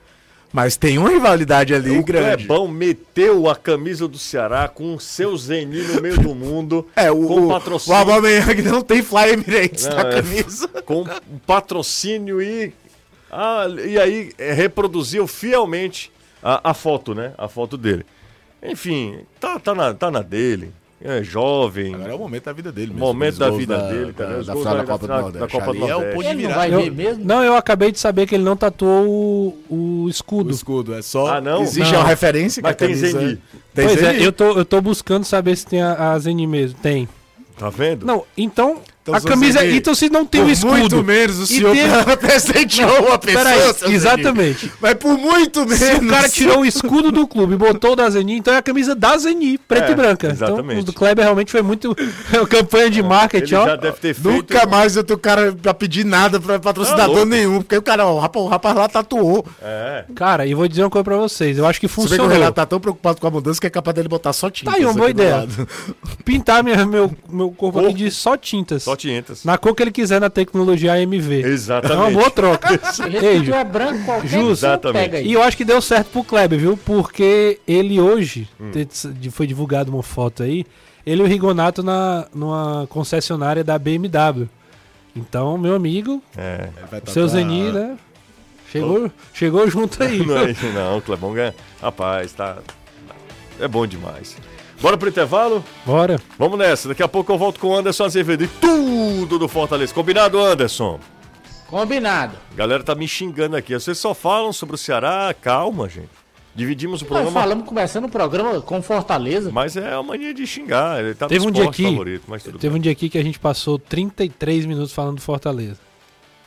mas tem uma rivalidade ali O grande. Clebão meteu a camisa do Ceará com o seu Zeni no meio do mundo. É, o, com o, patrocínio. o Aubameyang não tem Fly Emirates Não, na é. camisa. com um patrocínio e. Ah, e aí é, reproduziu fielmente a, a foto, né? A foto dele. Enfim, tá, tá, na, tá na dele. É jovem. Agora é o momento da vida dele mesmo. Momento da vida da, dele, da, cara. Os da final da, da- Copa da- do da Nordeste. Copa do Ali é o Nordeste. ponto de Ele não virada. vai Eu- ver mesmo? Não, eu acabei de saber que ele não tatuou o, o O escudo. escudo, é só. Ah, não? Existe Não. uma referência que Mas a tem camisa- Zeni. Tem pois é, Zeni. eu tô, eu tô buscando saber se tem a, a Zeni mesmo. Tem. Tá vendo? Não, então. A camisa. Então se não tem por o escudo. muito menos o senhor teve- presenteou uma pessoa, Peraí, seu Zeni. exatamente. Mas por muito menos. Se o cara tirou o escudo do clube e botou o da Zeni, então é a camisa da Zeni, preta É, e branca. exatamente. Então o do Kleber realmente foi muito campanha de Ele marketing, ó. já deve ter feito. Nunca mais eu tenho cara pra pedir nada pra Tá patrocinador louco. nenhum. Porque o cara, ó, o rapaz, o rapaz lá tatuou. É. Cara, e vou dizer uma coisa pra vocês. Eu acho que que o. Renato tá tão preocupado com a mudança que é capaz dele botar só tinta. Tá aí uma boa ideia. Pintar minha, meu, meu corpo aqui de só tintas. Só 500. Na cor que ele quiser na tecnologia AMV. Exatamente. É uma boa troca. Ei, Tu é branco, qualquer Exatamente. pega aí. E eu acho que deu certo pro Kleber, viu? Porque ele hoje, Hum. foi divulgado uma foto aí, ele e o Rigonato na, numa concessionária da BMW. Então, meu amigo, É. seu Zeni, né? Chegou, chegou junto aí. Não é isso, não. Ganha. Rapaz, tá. É bom demais. Bora pro intervalo? Bora. Vamos nessa. Daqui a pouco eu volto com o Anderson Azevedo e tudo do Fortaleza. Combinado, Anderson? Combinado. A galera tá me xingando aqui. Vocês só falam sobre o Ceará. Calma, gente. Dividimos o Nós programa. falamos, começando o programa com Fortaleza. Mas é a mania de xingar. Ele tá Teve no um dia aqui, favorito, mas tudo teve bem. um dia aqui que a gente passou 33 minutos falando do Fortaleza.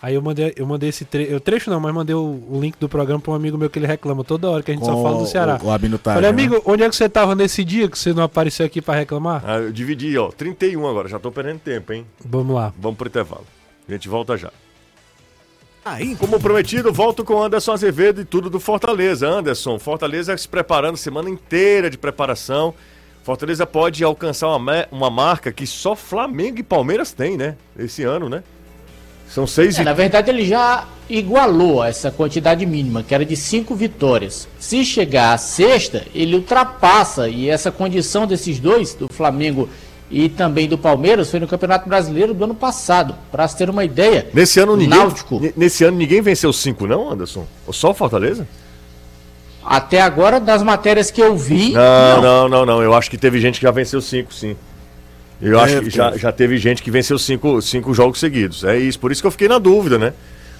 Aí eu mandei, eu mandei esse trecho, eu trecho não, mas mandei o, o link do programa pra um amigo meu que ele reclama toda hora que a gente só fala do Ceará. O, o Abino Falei, amigo, onde é que você tava nesse dia que você não apareceu aqui pra reclamar? Ah, eu dividi, ó. 31 agora. Já tô perdendo tempo, hein? Vamos lá. Vamos pro intervalo. A gente volta já. Aí, Como prometido, volto com Anderson Azevedo e tudo do Fortaleza. Anderson, Fortaleza se preparando semana inteira de preparação. Fortaleza pode alcançar uma, uma marca que só Flamengo e Palmeiras têm, né? Esse ano, né? São seis É, e... na verdade, ele já igualou essa quantidade mínima, que era de cinco vitórias. Se chegar à sexta, ele ultrapassa. E essa condição desses dois, do Flamengo e também do Palmeiras, foi no Campeonato Brasileiro do ano passado. Para se ter uma ideia, Nesse ano ninguém. Náutico. Nesse ano ninguém venceu cinco, não, Anderson? Só o Fortaleza? até agora, das matérias que eu vi, Não, não, não, não. Eu acho que teve gente que já venceu cinco, sim. Eu acho que já, teve. já teve gente que venceu cinco, cinco jogos seguidos. É isso, por isso que eu fiquei na dúvida, né?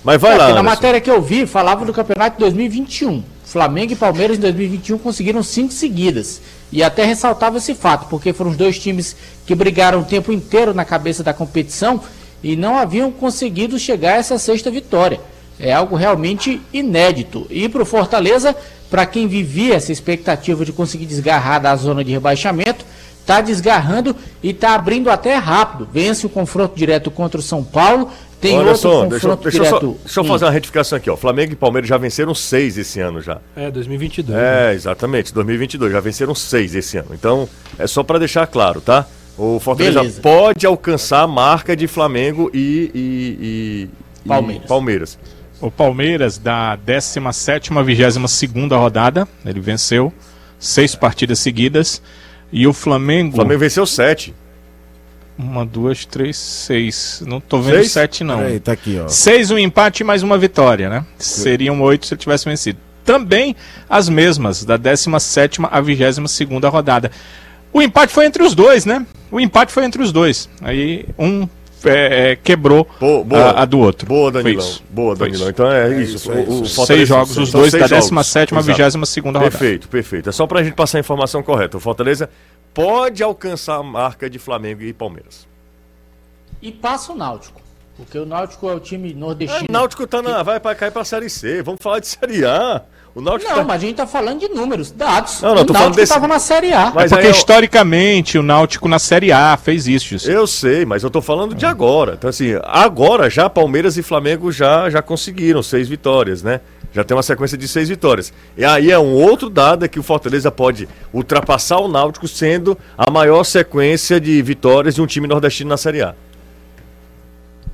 Mas vai É, lá. porque na Anderson. matéria que eu vi, falava do campeonato de 2021. Flamengo e Palmeiras em 2021 conseguiram cinco seguidas. E até ressaltava esse fato, porque foram os dois times que brigaram o tempo inteiro na cabeça da competição e não haviam conseguido chegar a essa sexta vitória. É algo realmente inédito. E para o Fortaleza, para quem vivia essa expectativa de conseguir desgarrar da zona de rebaixamento, está desgarrando e está abrindo até rápido. Vence o confronto direto contra o São Paulo. Tem Olha outro só, deixa, eu- confronto deixa eu só, direto. deixa eu fazer uma retificação aqui, ó. Flamengo e Palmeiras já venceram seis esse ano já. É, 2022. É, exatamente, 2022, já venceram seis esse ano. Então, é só pra deixar claro, tá? O Fortaleza Beleza. pode alcançar a marca de Flamengo e, e- e- e Palmeiras. Palmeiras. O Palmeiras, da 17 a 22 rodada, ele venceu seis partidas seguidas. E o Flamengo, O Flamengo venceu sete. uma, duas, três, seis. Não tô vendo Seis? sete, não. Peraí, tá aqui, ó. Seis, um empate e mais uma vitória, né? Seriam oito se ele tivesse vencido. Também as mesmas, da 17 a 22 rodada. O empate foi entre os dois, né? O empate foi entre os dois. Aí um é, é, quebrou Boa, boa. a, a do outro. Boa, Danilão. Boa, Danilão. Então é, É isso. isso, o- é o. Fortaleza- Seis jogos, os dois da jogos. 17 a Exato. 22 rodada. Perfeito, perfeito. É só pra gente passar a informação correta. O Fortaleza pode alcançar a marca de Flamengo e Palmeiras. E passa o Náutico. Porque o Náutico é o time nordestino. O Náutico tá na, vai pra cair pra Série C. Vamos falar de Série A. O Náutico Não, tá... mas a gente tá falando de números, dados. Não, não, o tô Náutico falando desse- tava na Série A. Mas é porque eu- historicamente o Náutico na Série A fez isso. José. Eu sei, mas eu tô falando de agora. Então, assim, agora já Palmeiras e Flamengo já, já conseguiram seis vitórias, né? Já tem uma sequência de seis vitórias. E aí é um outro dado é que o Fortaleza pode ultrapassar o Náutico sendo a maior sequência de vitórias de um time nordestino na Série A.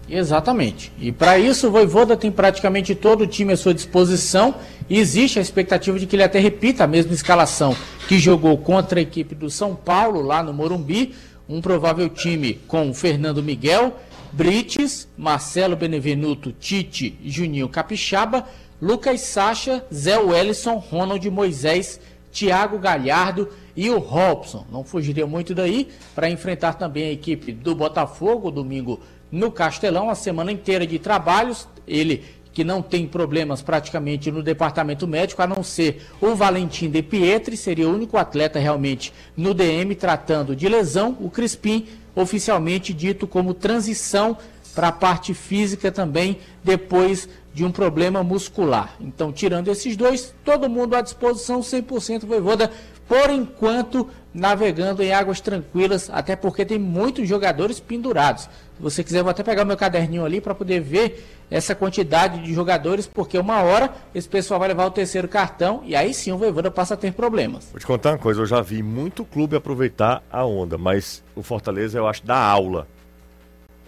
Exatamente. E para isso o Voivoda tem praticamente todo o time à sua disposição. E existe a expectativa de que ele até repita a mesma escalação que jogou contra a equipe do São Paulo lá no Morumbi. Um provável time com Fernando Miguel, Brites, Marcelo Benevenuto, Tite, Juninho Capixaba, Lucas Sacha, Zé Wellison, Ronald Moisés, Thiago Galhardo e o Robson. Não fugiria muito daí para enfrentar também a equipe do Botafogo domingo no Castelão, a semana inteira de trabalhos. Ele que não tem problemas praticamente no departamento médico, a não ser o Valentim De Pietri, seria o único atleta realmente no DM tratando de lesão. O Crispim oficialmente dito como transição para a parte física também, depois de um problema muscular. Então, tirando esses dois, todo mundo à disposição, 100% Voivoda, por enquanto, navegando em águas tranquilas, até porque tem muitos jogadores pendurados. Se você quiser, vou até pegar meu caderninho ali para poder ver essa quantidade de jogadores, porque uma hora esse pessoal vai levar o terceiro cartão e aí sim o Voivoda passa a ter problemas. Vou te contar uma coisa, eu já vi muito clube aproveitar a onda, mas o Fortaleza eu acho da aula.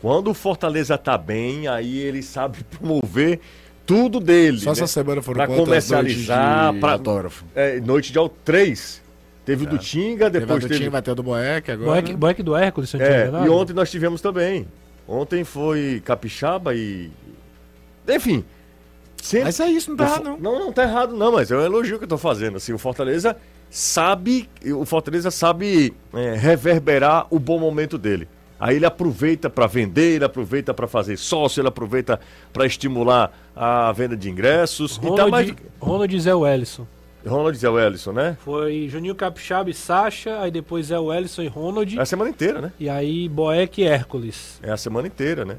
Quando o Fortaleza tá bem, aí ele sabe promover tudo dele. Só né? essa semana foram Pra quantas comercializar, noites de pra, autógrafo? é, noite de ao 3. Teve o do Tinga, Teve a depois do teve. time, vai ter o do Boeck agora. Boeck, Boeck do Hércules, se eu não É, e ontem nós tivemos também. Ontem foi Capixaba e. Enfim. Sempre... Mas é isso, não tá O errado, não. Não, não tá errado, não, mas é um elogio que eu tô fazendo. Assim, o Fortaleza sabe. O Fortaleza sabe é, reverberar o bom momento dele. Aí ele aproveita para vender, ele aproveita para fazer sócio, ele aproveita para estimular a venda de ingressos. E tá mais. Ronald, Ronald Zé Wellison. Ronald Zé Wellison, né? Foi Juninho Capixaba e Sacha, aí depois Zé Wellison e Ronald, É a semana inteira, né? e aí Boeck e Hércules. É a semana inteira, né?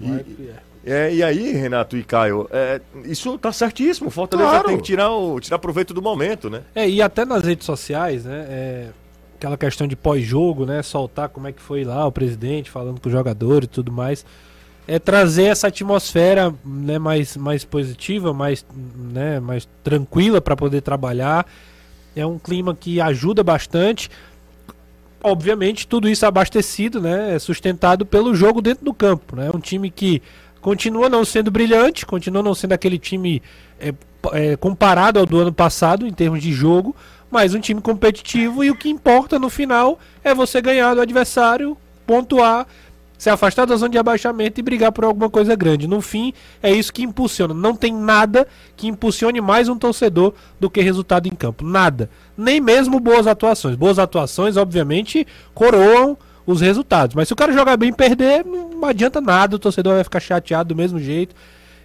Boeck e Hércules. É, e aí, Renato e Caio, é, isso tá certíssimo. O Fortaleza Claro. tem que tirar, o, tirar proveito do momento, né? É, e até nas redes sociais, né? é, aquela questão de pós-jogo, né? Soltar como é que foi lá o presidente falando com o jogador e tudo mais. É trazer essa atmosfera né, mais, mais positiva, mais, né, mais tranquila para poder trabalhar. É um clima que ajuda bastante. Obviamente, tudo isso abastecido, né? É sustentado pelo jogo dentro do campo. Né? Um time que continua não sendo brilhante, continua não sendo aquele time é, é, comparado ao do ano passado em termos de jogo, mas um time competitivo e o que importa no final é você ganhar do adversário, pontuar, se afastar da zona de abaixamento e brigar por alguma coisa grande. No fim, é isso que impulsiona. Não tem nada que impulsione mais um torcedor do que resultado em campo. Nada. Nem mesmo boas atuações. Boas atuações, obviamente, coroam os resultados. Mas se o cara jogar bem e perder, não adianta nada. O torcedor vai ficar chateado do mesmo jeito.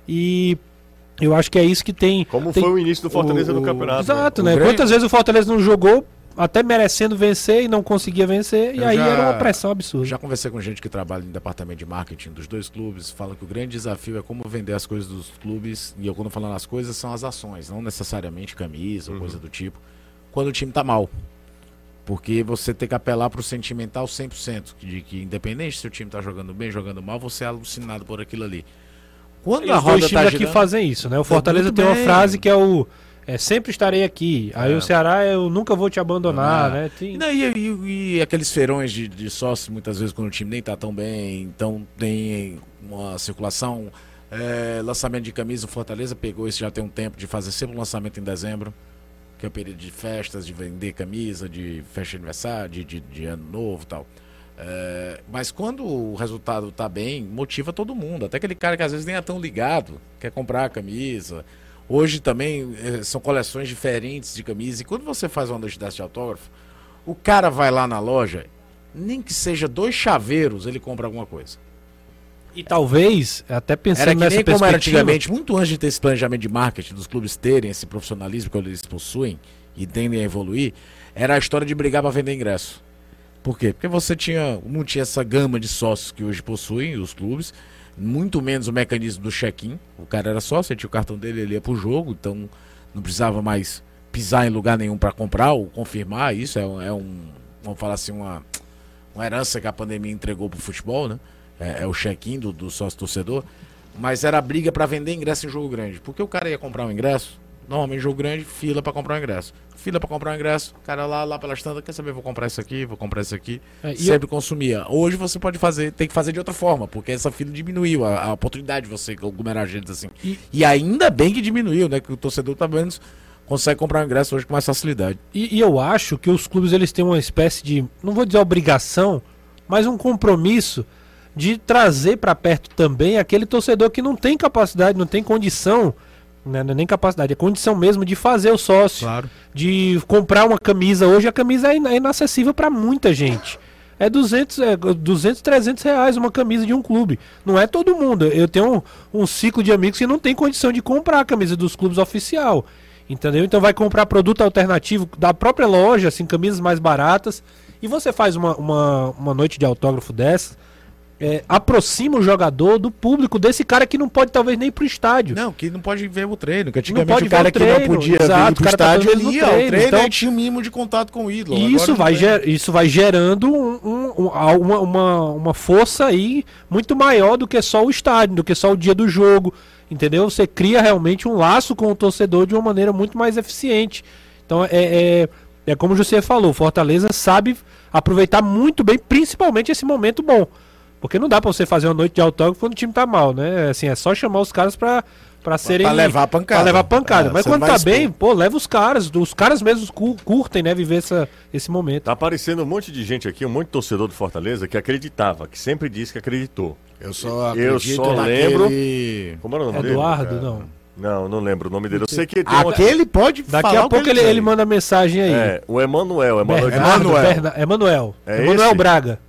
E eu acho que é isso que tem. Como tem- foi o início do Fortaleza o- no campeonato. Exato, né? Grêmio- Quantas vezes o Fortaleza não jogou, até merecendo vencer e não conseguia vencer, e Eu aí já- era uma pressão absurda. Já conversei com gente que trabalha em departamento de marketing dos dois clubes, fala que o grande desafio é como vender as coisas dos clubes, e eu quando falando as coisas são as ações, não necessariamente camisa ou coisa do tipo, quando o time tá mal. Porque você tem que apelar pro sentimental 100%, de que independente se o time tá jogando bem, jogando mal, você é alucinado por aquilo ali. Quando E a os dois roda times tá aqui girando, fazem isso, né? O Fortaleza muito tem uma bem. frase que é o é, sempre estarei aqui. Aí É. o Ceará eu nunca vou te abandonar, Ah. né? Tem- E, e- e aqueles feirões de, de sócios, muitas vezes, quando o time nem tá tão bem, então tem uma circulação. é, lançamento de camisa, o Fortaleza pegou isso já tem um tempo de fazer sempre um lançamento em dezembro, que é o período de festas, de vender camisa, de festa de aniversário, de, de, de ano novo e tal. É, mas quando o resultado tá bem, motiva todo mundo. Até aquele cara que às vezes nem é tão ligado, quer comprar a camisa. Hoje também eh, são coleções diferentes de camisa. E quando você faz uma dessa de autógrafo, o cara vai lá na loja, nem que seja dois chaveiros, ele compra alguma coisa. E talvez, até pensando Era que nessa nem como era perspectiva, antigamente, muito antes de ter esse planejamento de marketing, dos clubes terem esse profissionalismo que eles possuem e tendem a evoluir, era a história de brigar para vender ingresso. Por quê? Porque você tinha, não tinha essa gama de sócios que hoje possuem os clubes, muito menos o mecanismo do check-in. O cara era sócio, ele tinha o cartão dele, ele ia pro jogo, então não precisava mais pisar em lugar nenhum para comprar ou confirmar. Isso é, é um, vamos falar assim, uma, uma herança que a pandemia entregou pro futebol, né? É, é o check-in do, do sócio torcedor. Mas era briga para vender ingresso em jogo grande. Porque o cara ia comprar um ingresso, normalmente jogo grande, fila para comprar um ingresso. Fila para comprar um ingresso, o cara lá, lá pela estanda, quer saber, vou comprar isso aqui, vou comprar isso aqui. É, Sempre consumia. Hoje você pode fazer, tem que fazer de outra forma, porque essa fila diminuiu a, a oportunidade de você aglomerar gente assim. E- E, ainda bem que diminuiu, né? Que o torcedor tá menos consegue comprar um ingresso hoje com mais facilidade. E, e eu acho que os clubes eles têm uma espécie de, não vou dizer obrigação, mas um compromisso de trazer para perto também aquele torcedor que não tem capacidade, não tem condição, né, não é nem capacidade, é condição mesmo de fazer o sócio, Claro. de comprar uma camisa. Hoje a camisa é é inacessível para muita gente. É 200, é 200, 300 reais uma camisa de um clube. Não é todo mundo. Eu tenho um, um ciclo de amigos que não tem condição de comprar a camisa dos clubes oficial. Entendeu? Então vai comprar produto alternativo da própria loja, assim, camisas mais baratas. E você faz uma, uma, uma noite de autógrafo dessa é, aproxima o jogador do público desse cara que não pode talvez nem ir pro estádio. Não, que não pode ver o treino. Que Não antigamente pode o cara o que treino, não podia exato, o pro tá estádio, fazendo ele ia ao treino, treino então- tinha um mínimo de contato com o ídolo. E isso não vai, tem. ger- isso vai gerando um- um- um- uma, uma, uma força aí muito maior do que só o estádio, do que só o dia do jogo. Entendeu? Você cria realmente um laço com o torcedor de uma maneira muito mais eficiente. Então é, é, é como o José falou, o Fortaleza sabe aproveitar muito bem, principalmente esse momento bom. Porque não dá pra você fazer uma noite de autógrafo quando o time tá mal, né? Assim, é só chamar os caras pra, pra serem. Pra levar a pancada. Pra levar pancada. É, Mas quando tá expor. bem, pô, leva os caras. Os caras mesmos cu- curtem, né? Viver essa, esse momento. Tá aparecendo um monte de gente aqui, um monte de torcedor do Fortaleza que acreditava, que sempre disse que acreditou. Eu só Eu acredito só naquele- Como era o nome dele? Eduardo, É, não. Não, não lembro o nome dele. Eu sei que tem uma- Aquele pode Daqui falar a pouco ele, quiser. ele manda mensagem aí. É, o Emanuel. Emanuel Bernardo, Emanuel. Emanuel. É Emanuel? Braga.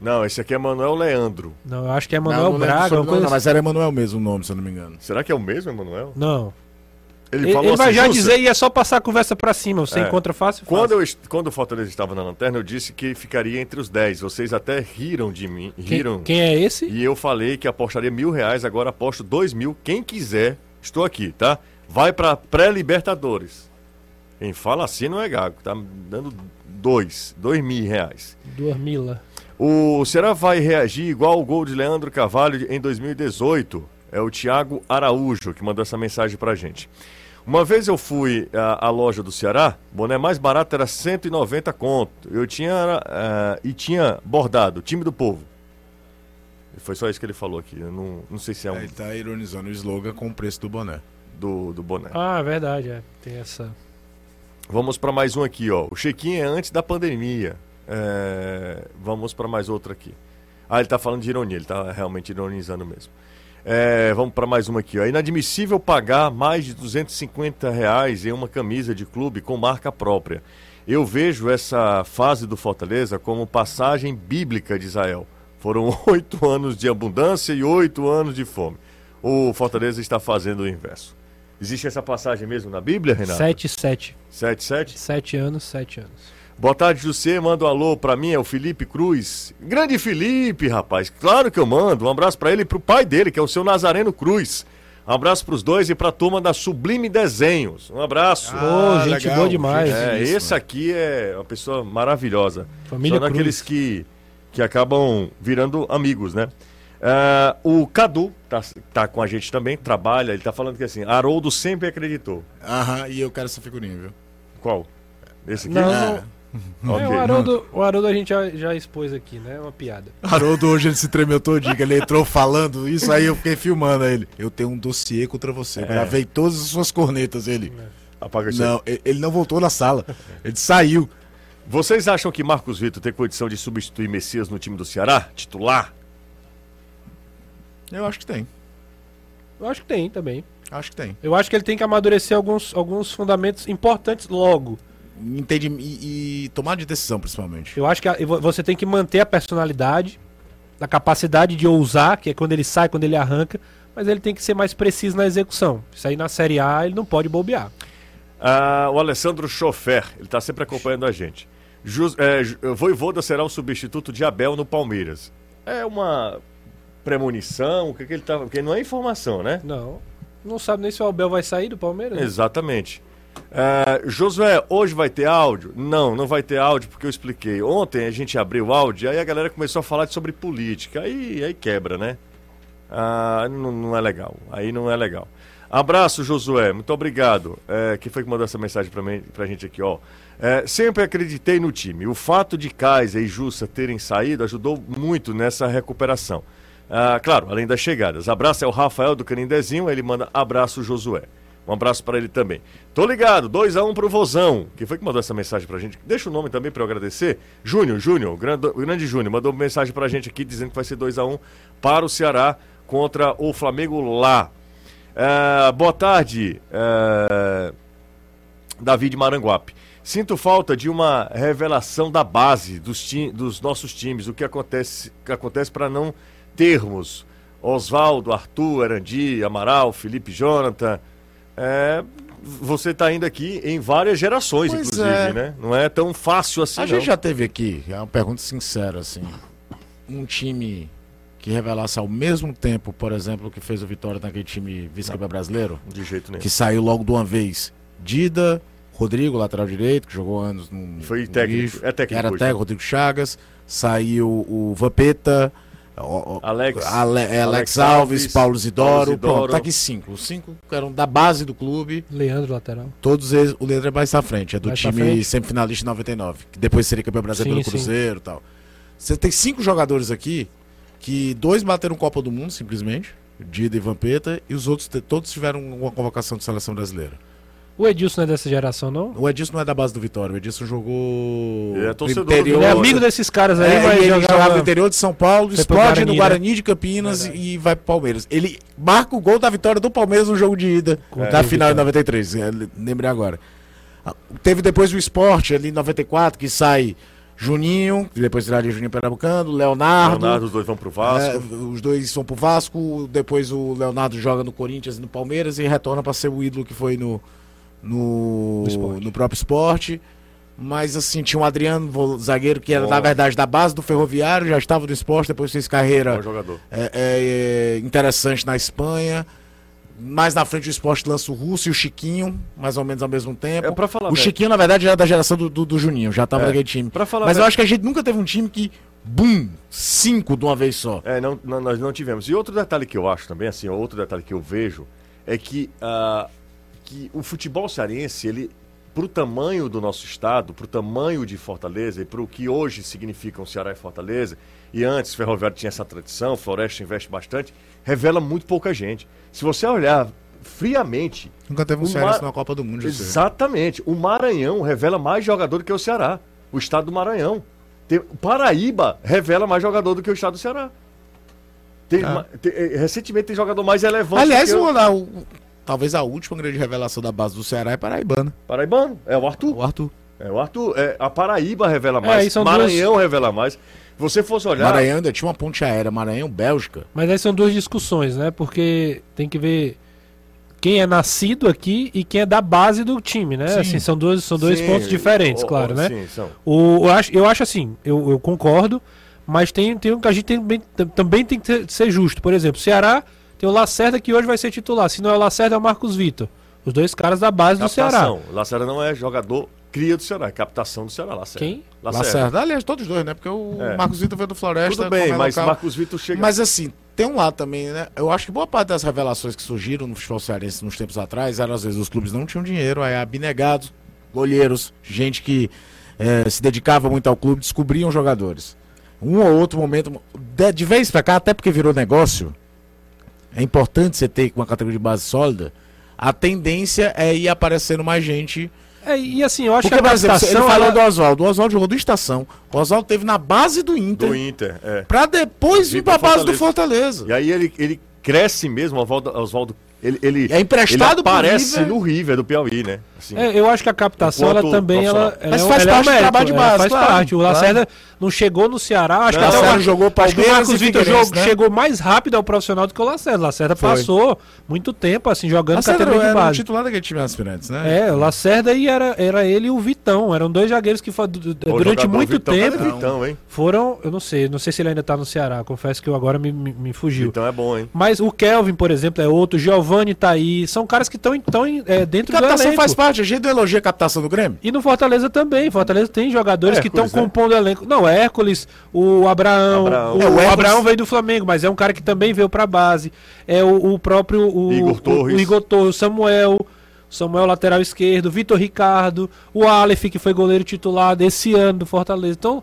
Não, esse aqui é Emanuel Leandro. Não, eu acho que é não lembro Braga. sobre- não, coisa não, mas era Emanuel mesmo o nome, se eu não me engano. Será que é o mesmo Emanuel? Não. Ele, Ele, falou ele vai assim, já "Jussa, dizer e é só passar a conversa pra cima. Você É. encontra fácil, fácil. Quando, eu, quando o Fortaleza estava na lanterna, eu disse que ficaria entre os 10. Vocês até riram de mim. Quem, Riram. quem é esse? E eu falei que apostaria mil reais, agora aposto dois mil. Quem quiser, estou aqui, tá? Vai pra pré-Libertadores. Quem fala assim não é gago, tá dando dois, dois mil reais. Duas Mila. O Será vai reagir igual o gol de Leandro Carvalho em 2018? É o Thiago Araújo que mandou essa mensagem pra gente. Uma vez eu fui à, à loja do Ceará, boné mais barato era 190 conto. Eu tinha ah, e tinha bordado, time do povo. Foi só isso que ele falou aqui. Eu não, não sei se é um É, Ele tá ironizando o slogan com o preço do boné. do, do boné. Ah, é verdade, é. Tem essa. Vamos para mais um aqui, ó. O check-in é antes da pandemia. É, Vamos para mais outro aqui. Ah, ele tá falando de ironia, ele tá realmente ironizando mesmo. É, vamos para mais uma aqui, ó. É inadmissível pagar mais de 250 reais em uma camisa de clube com marca própria. Eu vejo essa fase do Fortaleza como passagem bíblica de Israel. Foram oito anos de abundância e oito anos de fome. O Fortaleza está fazendo o inverso. Existe essa passagem mesmo na Bíblia, Renato? 7 7. 7, 7? 7 anos, 7 anos. Boa tarde, José. Manda um alô pra mim, é o Felipe Cruz. Grande Felipe, rapaz. Claro que eu mando. Um abraço pra ele e pro pai dele, que é o seu Nazareno Cruz. Um abraço pros dois e pra turma da Sublime Desenhos. Um abraço. Pô, gente boa demais. é, finíssima. esse aqui é uma pessoa maravilhosa. Família São daqueles que, que acabam virando amigos, né? Ah, o Cadu tá, tá com a gente também, trabalha. Ele tá falando que assim, Haroldo sempre acreditou. Aham, e eu quero essa figurinha, viu? Qual? Esse aqui? Não, É. É, o, Haroldo, o Haroldo a gente já, já expôs aqui, né? É uma piada. Haroldo hoje ele se tremeu todinho, ele entrou falando isso, aí eu fiquei filmando ele. Eu tenho um dossiê contra você, gravei todas as suas cornetas, ele. Apaga isso aí. Não, ele não voltou na sala, ele saiu. Vocês acham que Marcos Vitor tem condição de substituir Messias no time do Ceará? Titular? Eu acho que tem, Eu acho que tem também. acho que tem. Eu acho que ele tem que amadurecer alguns, alguns fundamentos importantes logo. Entendi, e, e tomar de decisão, principalmente. Eu acho que a- vo- você tem que manter a personalidade, a capacidade de ousar, que é quando ele sai, quando ele arranca, mas ele tem que ser mais preciso na execução. Isso aí na Série A ele não pode bobear. Ah, o Alessandro Chofer, ele está sempre acompanhando a gente. Jus, é, Ju- Voivoda será o substituto de Abel no Palmeiras. É uma premonição? O que, que ele tá. Porque não é informação, né? Não. Não sabe nem se o Abel vai sair do Palmeiras. né? Exatamente. Ah, Josué, hoje vai ter áudio? Não, não vai ter áudio porque eu expliquei. Ontem a gente abriu o áudio, aí a galera começou a falar sobre política. Aí, aí quebra, né? Ah, não, não é legal. Aí não é legal. Abraço, Josué. Muito obrigado. É, quem foi que mandou essa mensagem pra, mim, pra gente aqui, ó? É, sempre acreditei no time. O fato de Kaiser e Jussa terem saído ajudou muito nessa recuperação. Ah, claro, além das chegadas. Abraço é o Rafael do Canindezinho, ele manda abraço, Josué. Um abraço para ele também. Tô ligado, 2x1 pro Vozão. Quem foi que mandou essa mensagem pra gente? Deixa o nome também pra eu agradecer. Júnior, Júnior, o grande, grande Júnior, mandou mensagem pra gente aqui dizendo que vai ser 2x1 para o Ceará contra o Flamengo lá. É, boa tarde, é, David Maranguape. Sinto falta de uma revelação da base dos, dos nossos times, o que acontece, que acontece para não termos Oswaldo, Arthur, Erandi, Amaral, Felipe Jonathan. É, você está indo aqui em várias gerações, Pois inclusive, é. né? Não é tão fácil assim, A não. gente já teve aqui, é uma pergunta sincera, assim. Um time que revelasse ao mesmo tempo, por exemplo, que fez o Vitória naquele time vice-campeão brasileiro, De jeito nenhum. que saiu logo de uma vez. Dida, Rodrigo, lateral direito, que jogou anos no. Foi no técnico, Bicho, é técnico Era hoje, técnico? Rodrigo Chagas. Saiu o Vampeta. O- o- Alex. Ale- é, Alex, Alex Alves, Alves, Paulo Zidoro. Paulo Zidoro. Pronto, tá aqui cinco. Os cinco eram da base do clube. Leandro, lateral. Todos eles, o Leandro é mais à frente, é do Mais time semifinalista em 99, que depois seria campeão brasileiro Sim, pelo. Cruzeiro e tal. Você tem cinco jogadores aqui, que dois bateram Copa do Mundo, simplesmente, Dida e Vampeta, e os outros todos tiveram uma convocação de seleção brasileira. O Edilson não é dessa geração, não? O Edilson não é da base do Vitória, o Edilson jogou Ele é torcedor do interior, Ele é amigo desses caras aí, É, mas ele jogava... jogava no interior de São Paulo, Foi explode Guarani, no né? Guarani de Campinas e vai pro Palmeiras. Ele marca o gol da vitória do Palmeiras no jogo de ida da É. final em Vitória. 93. é, Lembrei agora. Ah, Teve depois o esporte ali em 94, que sai Juninho, que depois viraria Juninho Pernambucano, Leonardo. Leonardo, os dois vão pro Vasco. É, os dois vão pro Vasco, depois o Leonardo joga no Corinthians e no Palmeiras e retorna para ser o ídolo que foi no, no, No próprio esporte. Mas assim, tinha um Adriano, zagueiro, que era, na verdade, da base do Ferroviário, já estava no esporte, depois fez carreira é, é, é, interessante na Espanha. Mais na frente o esporte lança o Russo e o Chiquinho, mais ou menos ao mesmo tempo. É pra falar, o velho. Chiquinho, na verdade, era da geração do, do, do Juninho, já estava É. naquele time. Pra falar, Mas eu velho. acho que a gente nunca teve um time que, bum, cinco de uma vez só. É, não, não- nós não tivemos. E outro detalhe que eu acho também, assim, outro detalhe que eu vejo é que, ah, que o futebol cearense, ele, pro tamanho do nosso estado, pro tamanho de Fortaleza e pro que hoje significam Ceará e Fortaleza, e antes Ferroviário tinha essa tradição, Floresta investe bastante, revela muito pouca gente. Se você olhar friamente, Nunca teve um O Cearense Mar- na Copa do Mundo. Exatamente. O Maranhão revela mais jogador do que o Ceará. O estado do Maranhão. Tem- o Paraíba revela mais jogador do que o estado do Ceará. Tem Ah. ma- tem- eh, recentemente tem jogador mais relevante Aliás, o, o lá, o- talvez a última grande revelação da base do Ceará é Paraibana. Paraibano. É o Arthur. O Arthur. É o Arthur. É, a Paraíba revela mais. aí são Maranhão revela mais. Se você fosse olhar. Maranhão ainda tinha uma ponte aérea, Maranhão, Bélgica. Mas aí são duas discussões, né? Porque tem que ver quem é nascido aqui e quem é da base do time, né? Sim. Assim, são dois, são dois Sim, pontos diferentes, o- o- claro, né? Sim, são. O, eu, acho, eu acho assim, eu, eu concordo, mas tem, tem um que a gente tem, também tem que ser justo. Por exemplo, Ceará tem o Lacerda que hoje vai ser titular. Se não é o Lacerda, é o Marcos Vitor. Os dois caras da base do Ceará. Captação. Lacerda não é jogador cria do Ceará, é captação do Ceará. Lacerda. Quem? Lacerda. Lacerda. Aliás, todos dois, né? Porque o É. Marcos Vitor veio do Floresta. Tudo bem, é mas local. Marcos Vitor chega. Mas assim, tem um lado também, né? Eu acho que boa parte das revelações que surgiram no futebol cearense nos tempos atrás eram às vezes os clubes não tinham dinheiro, aí abnegados, goleiros, gente que eh, se dedicava muito ao clube, descobriam jogadores. Um ou outro momento, de, de vez pra cá, até porque virou negócio, é importante você ter uma categoria de base sólida. A tendência é ir aparecendo mais gente É, e assim, eu acho porque, que a por exemplo, ele captação... falou ela- do Oswaldo. O Oswaldo jogou do Estação. O Oswaldo teve na base do Inter. Do Inter, é. Pra depois Vir pra pro base do Fortaleza. E aí ele, ele cresce mesmo, Oswaldo. Oswaldo ele, ele, É emprestado ele aparece River. no River do Piauí, né? Assim, É, eu acho que a captação, ela também, ela, ela Mas é faz ela é um parte do trabalho de é, base, faz claro, parte. O claro. Lacerda não chegou no Ceará, acho Não, que o Lacerda Marcos- jogou acho que o Marcos Vitor jogou- né? chegou mais rápido ao profissional do que o Lacerda. O Lacerda Foi. passou muito tempo assim jogando Lacerda categoria de era o base. titular daquele time aspirantes, né? É, o Lacerda e era, era ele e o Vitão. Eram dois zagueiros que durante muito Vitão, tempo Vitão, hein? foram. Eu não sei, não sei se ele ainda tá no Ceará. Confesso que eu agora me, me, me fugiu. Vitão é bom, hein? Mas o Kelvin, por exemplo, é outro. Giovanni tá aí. São caras que estão é, dentro do Captação elenco. faz parte. A gente elogia a captação do Grêmio. E no Fortaleza também. Fortaleza tem jogadores que estão né? compondo o elenco. Não, Hércules, o Abraão. Abraão. O, É, o Abraão veio do Flamengo, mas é um cara que também veio pra base. É o, o próprio. O, Igor Torres. O, Igor Torres, Samuel. Samuel, lateral esquerdo. Vitor Ricardo. O Aleph, que foi goleiro titular desse ano do Fortaleza. Então,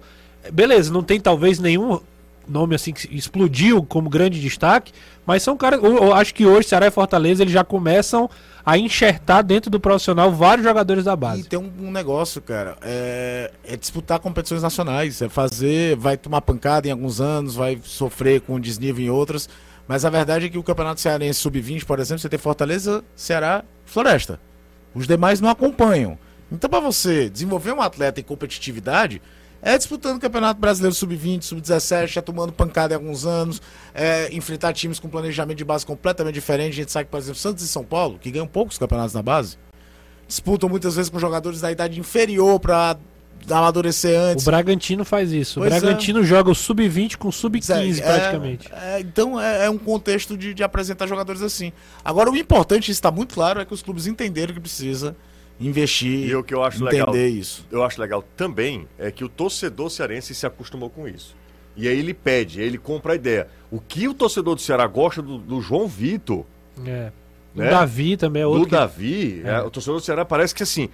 beleza, não tem talvez nenhum nome assim que explodiu como grande destaque, mas são caras. Eu, eu acho que hoje Ceará e Fortaleza eles já começam a enxertar dentro do profissional vários jogadores da E base. tem um, um negócio, cara. É, é disputar competições nacionais. É fazer. Vai tomar pancada em alguns anos, vai sofrer com desnível em outras. Mas a verdade é que o Campeonato Cearense Sub-20, por exemplo, você tem Fortaleza, Ceará, Floresta. Os demais não acompanham. Então, para você desenvolver um atleta em competitividade, é disputando o Campeonato Brasileiro Sub-20, Sub-17, é tomando pancada em alguns anos, é enfrentar times com planejamento de base completamente diferente. A gente sabe que, por exemplo, Santos e São Paulo, que ganham poucos campeonatos na base, disputam muitas vezes com jogadores da idade inferior pra amadurecer O antes. Bragantino faz isso. Pois o é. Bragantino joga o sub-20 com o sub-15 É, praticamente. é, então é, é um contexto de, de apresentar jogadores assim. Agora o importante, isso está muito claro, é que os clubes entenderam que precisa investir, E o que eu acho entender legal, isso. eu acho legal também é que o torcedor cearense se acostumou com isso. E aí ele pede, aí ele compra a ideia. O que o torcedor do Ceará gosta do, do João Vitor, É. O Né? Davi também é do outro. que- Davi, É. é, o torcedor do Ceará parece que assim.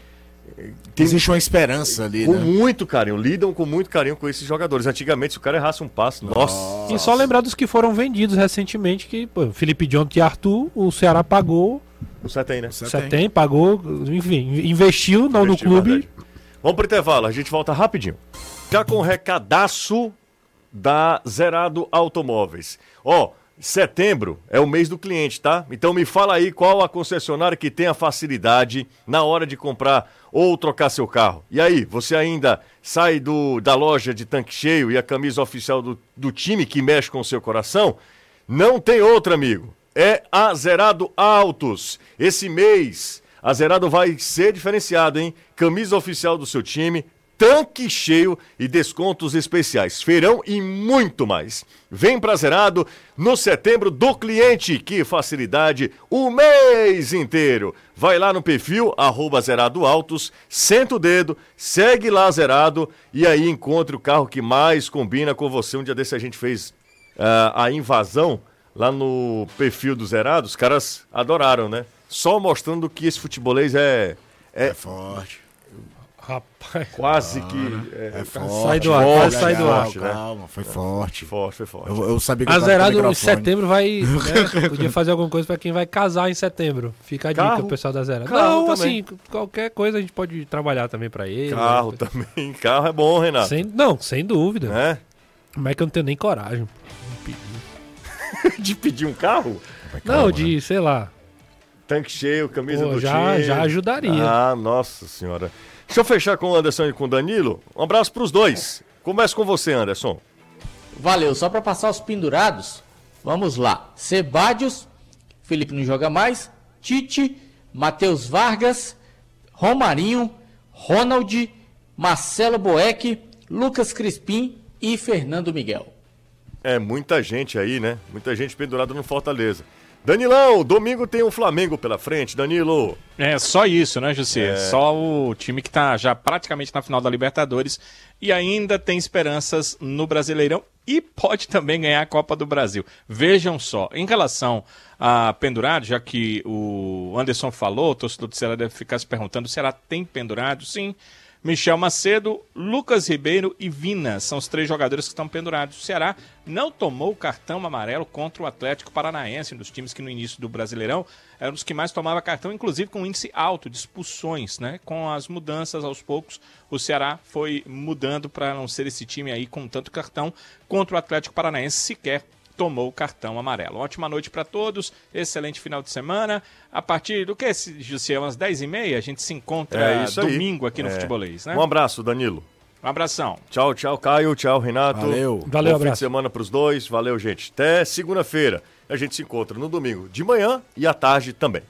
Tem, Existe uma esperança ali, com né? muito carinho, lidam com muito carinho com esses jogadores. Antigamente, se o cara errasse um passo, nossa. E só lembrar dos que foram vendidos recentemente, que pô, Felipe Jonathan e Arthur, o Ceará pagou, O Sete aí, né? Você você tem. tem, pagou, enfim, investiu não, no Investiu, clube. verdade. Vamos pro intervalo, a gente volta rapidinho. Já com o recadaço da Zerado Automóveis. Ó, setembro é o mês do cliente, tá? Então me fala aí qual a concessionária que tem a facilidade na hora de comprar ou trocar seu carro. E aí, você ainda sai do, da loja de tanque cheio e a camisa oficial do, do time que mexe com o seu coração? Não tem outra, amigo. É a Zerado Autos. Esse mês, a Zerado vai ser diferenciado, hein? Camisa oficial do seu time, tanque cheio e descontos especiais. Feirão e muito mais. Vem pra Zerado no setembro do cliente. Que facilidade o mês inteiro. Vai lá no perfil, arroba Zerado Autos, senta o dedo, segue lá Zerado e aí encontre o carro que mais combina com você. Um dia desse a gente fez ah, a invasão lá no perfil do Zerado, os caras adoraram, né? Só mostrando que esse futebolês é, é É forte. Rapaz, quase que. É, É forte. sai do ar, forte, quase sai do ar. forte, né? Calma, foi forte. forte, foi forte. Eu, eu sabia que A Zerado em setembro vai. né, podia fazer alguma coisa pra quem vai casar em setembro. Fica a dica, Carro? pessoal da Zerado. Carro Não, também. assim, qualquer coisa a gente pode trabalhar também pra ele. Carro né? também. Carro é bom, Renato. Sem, não, sem dúvida. Né? Mas é que eu não tenho nem coragem. De pedir um carro? Não, de, sei lá. Tanque cheio, camisa Pô, do já, time. já ajudaria. Ah, nossa senhora. Deixa eu fechar com o Anderson e com o Danilo. Um abraço pros dois. Começa com você, Anderson. Valeu, só para passar os pendurados. Vamos lá. Sebadios, Felipe não joga mais. Tite, Matheus Vargas, Romarinho, Ronald, Marcelo Boeck, Lucas Crispim e Fernando Miguel. É muita gente aí, né? Muita gente pendurada no Fortaleza. Danilão, domingo tem o Flamengo pela frente, Danilo. É só isso, né, José? É. Só o time que tá já praticamente na final da Libertadores e ainda tem esperanças no Brasileirão e pode também ganhar a Copa do Brasil. Vejam só, em relação a pendurado, já que o Anderson falou, o torcedor do Ceará deve ficar se perguntando, será tem pendurado? Sim. Michel Macedo, Lucas Ribeiro e Vina são os três jogadores que estão pendurados. O Ceará não tomou o cartão amarelo contra o Atlético Paranaense, um dos times que no início do Brasileirão era um dos que mais tomava cartão, inclusive com um índice alto de expulsões, né? Com as mudanças aos poucos, o Ceará foi mudando para não ser esse time aí com tanto cartão contra o Atlético Paranaense sequer tomou o cartão amarelo. Ótima noite para todos, excelente final de semana. A partir do que, José? Umas 10h30 a gente se encontra É aí. domingo aqui no É. Futebolês, né? Um abraço, Danilo. Um abração. Tchau, tchau, Caio. Tchau, Renato. Valeu. Valeu, Bom fim de abraço. semana pros dois. Valeu, gente. Até segunda-feira. A gente se encontra no domingo de manhã e à tarde também.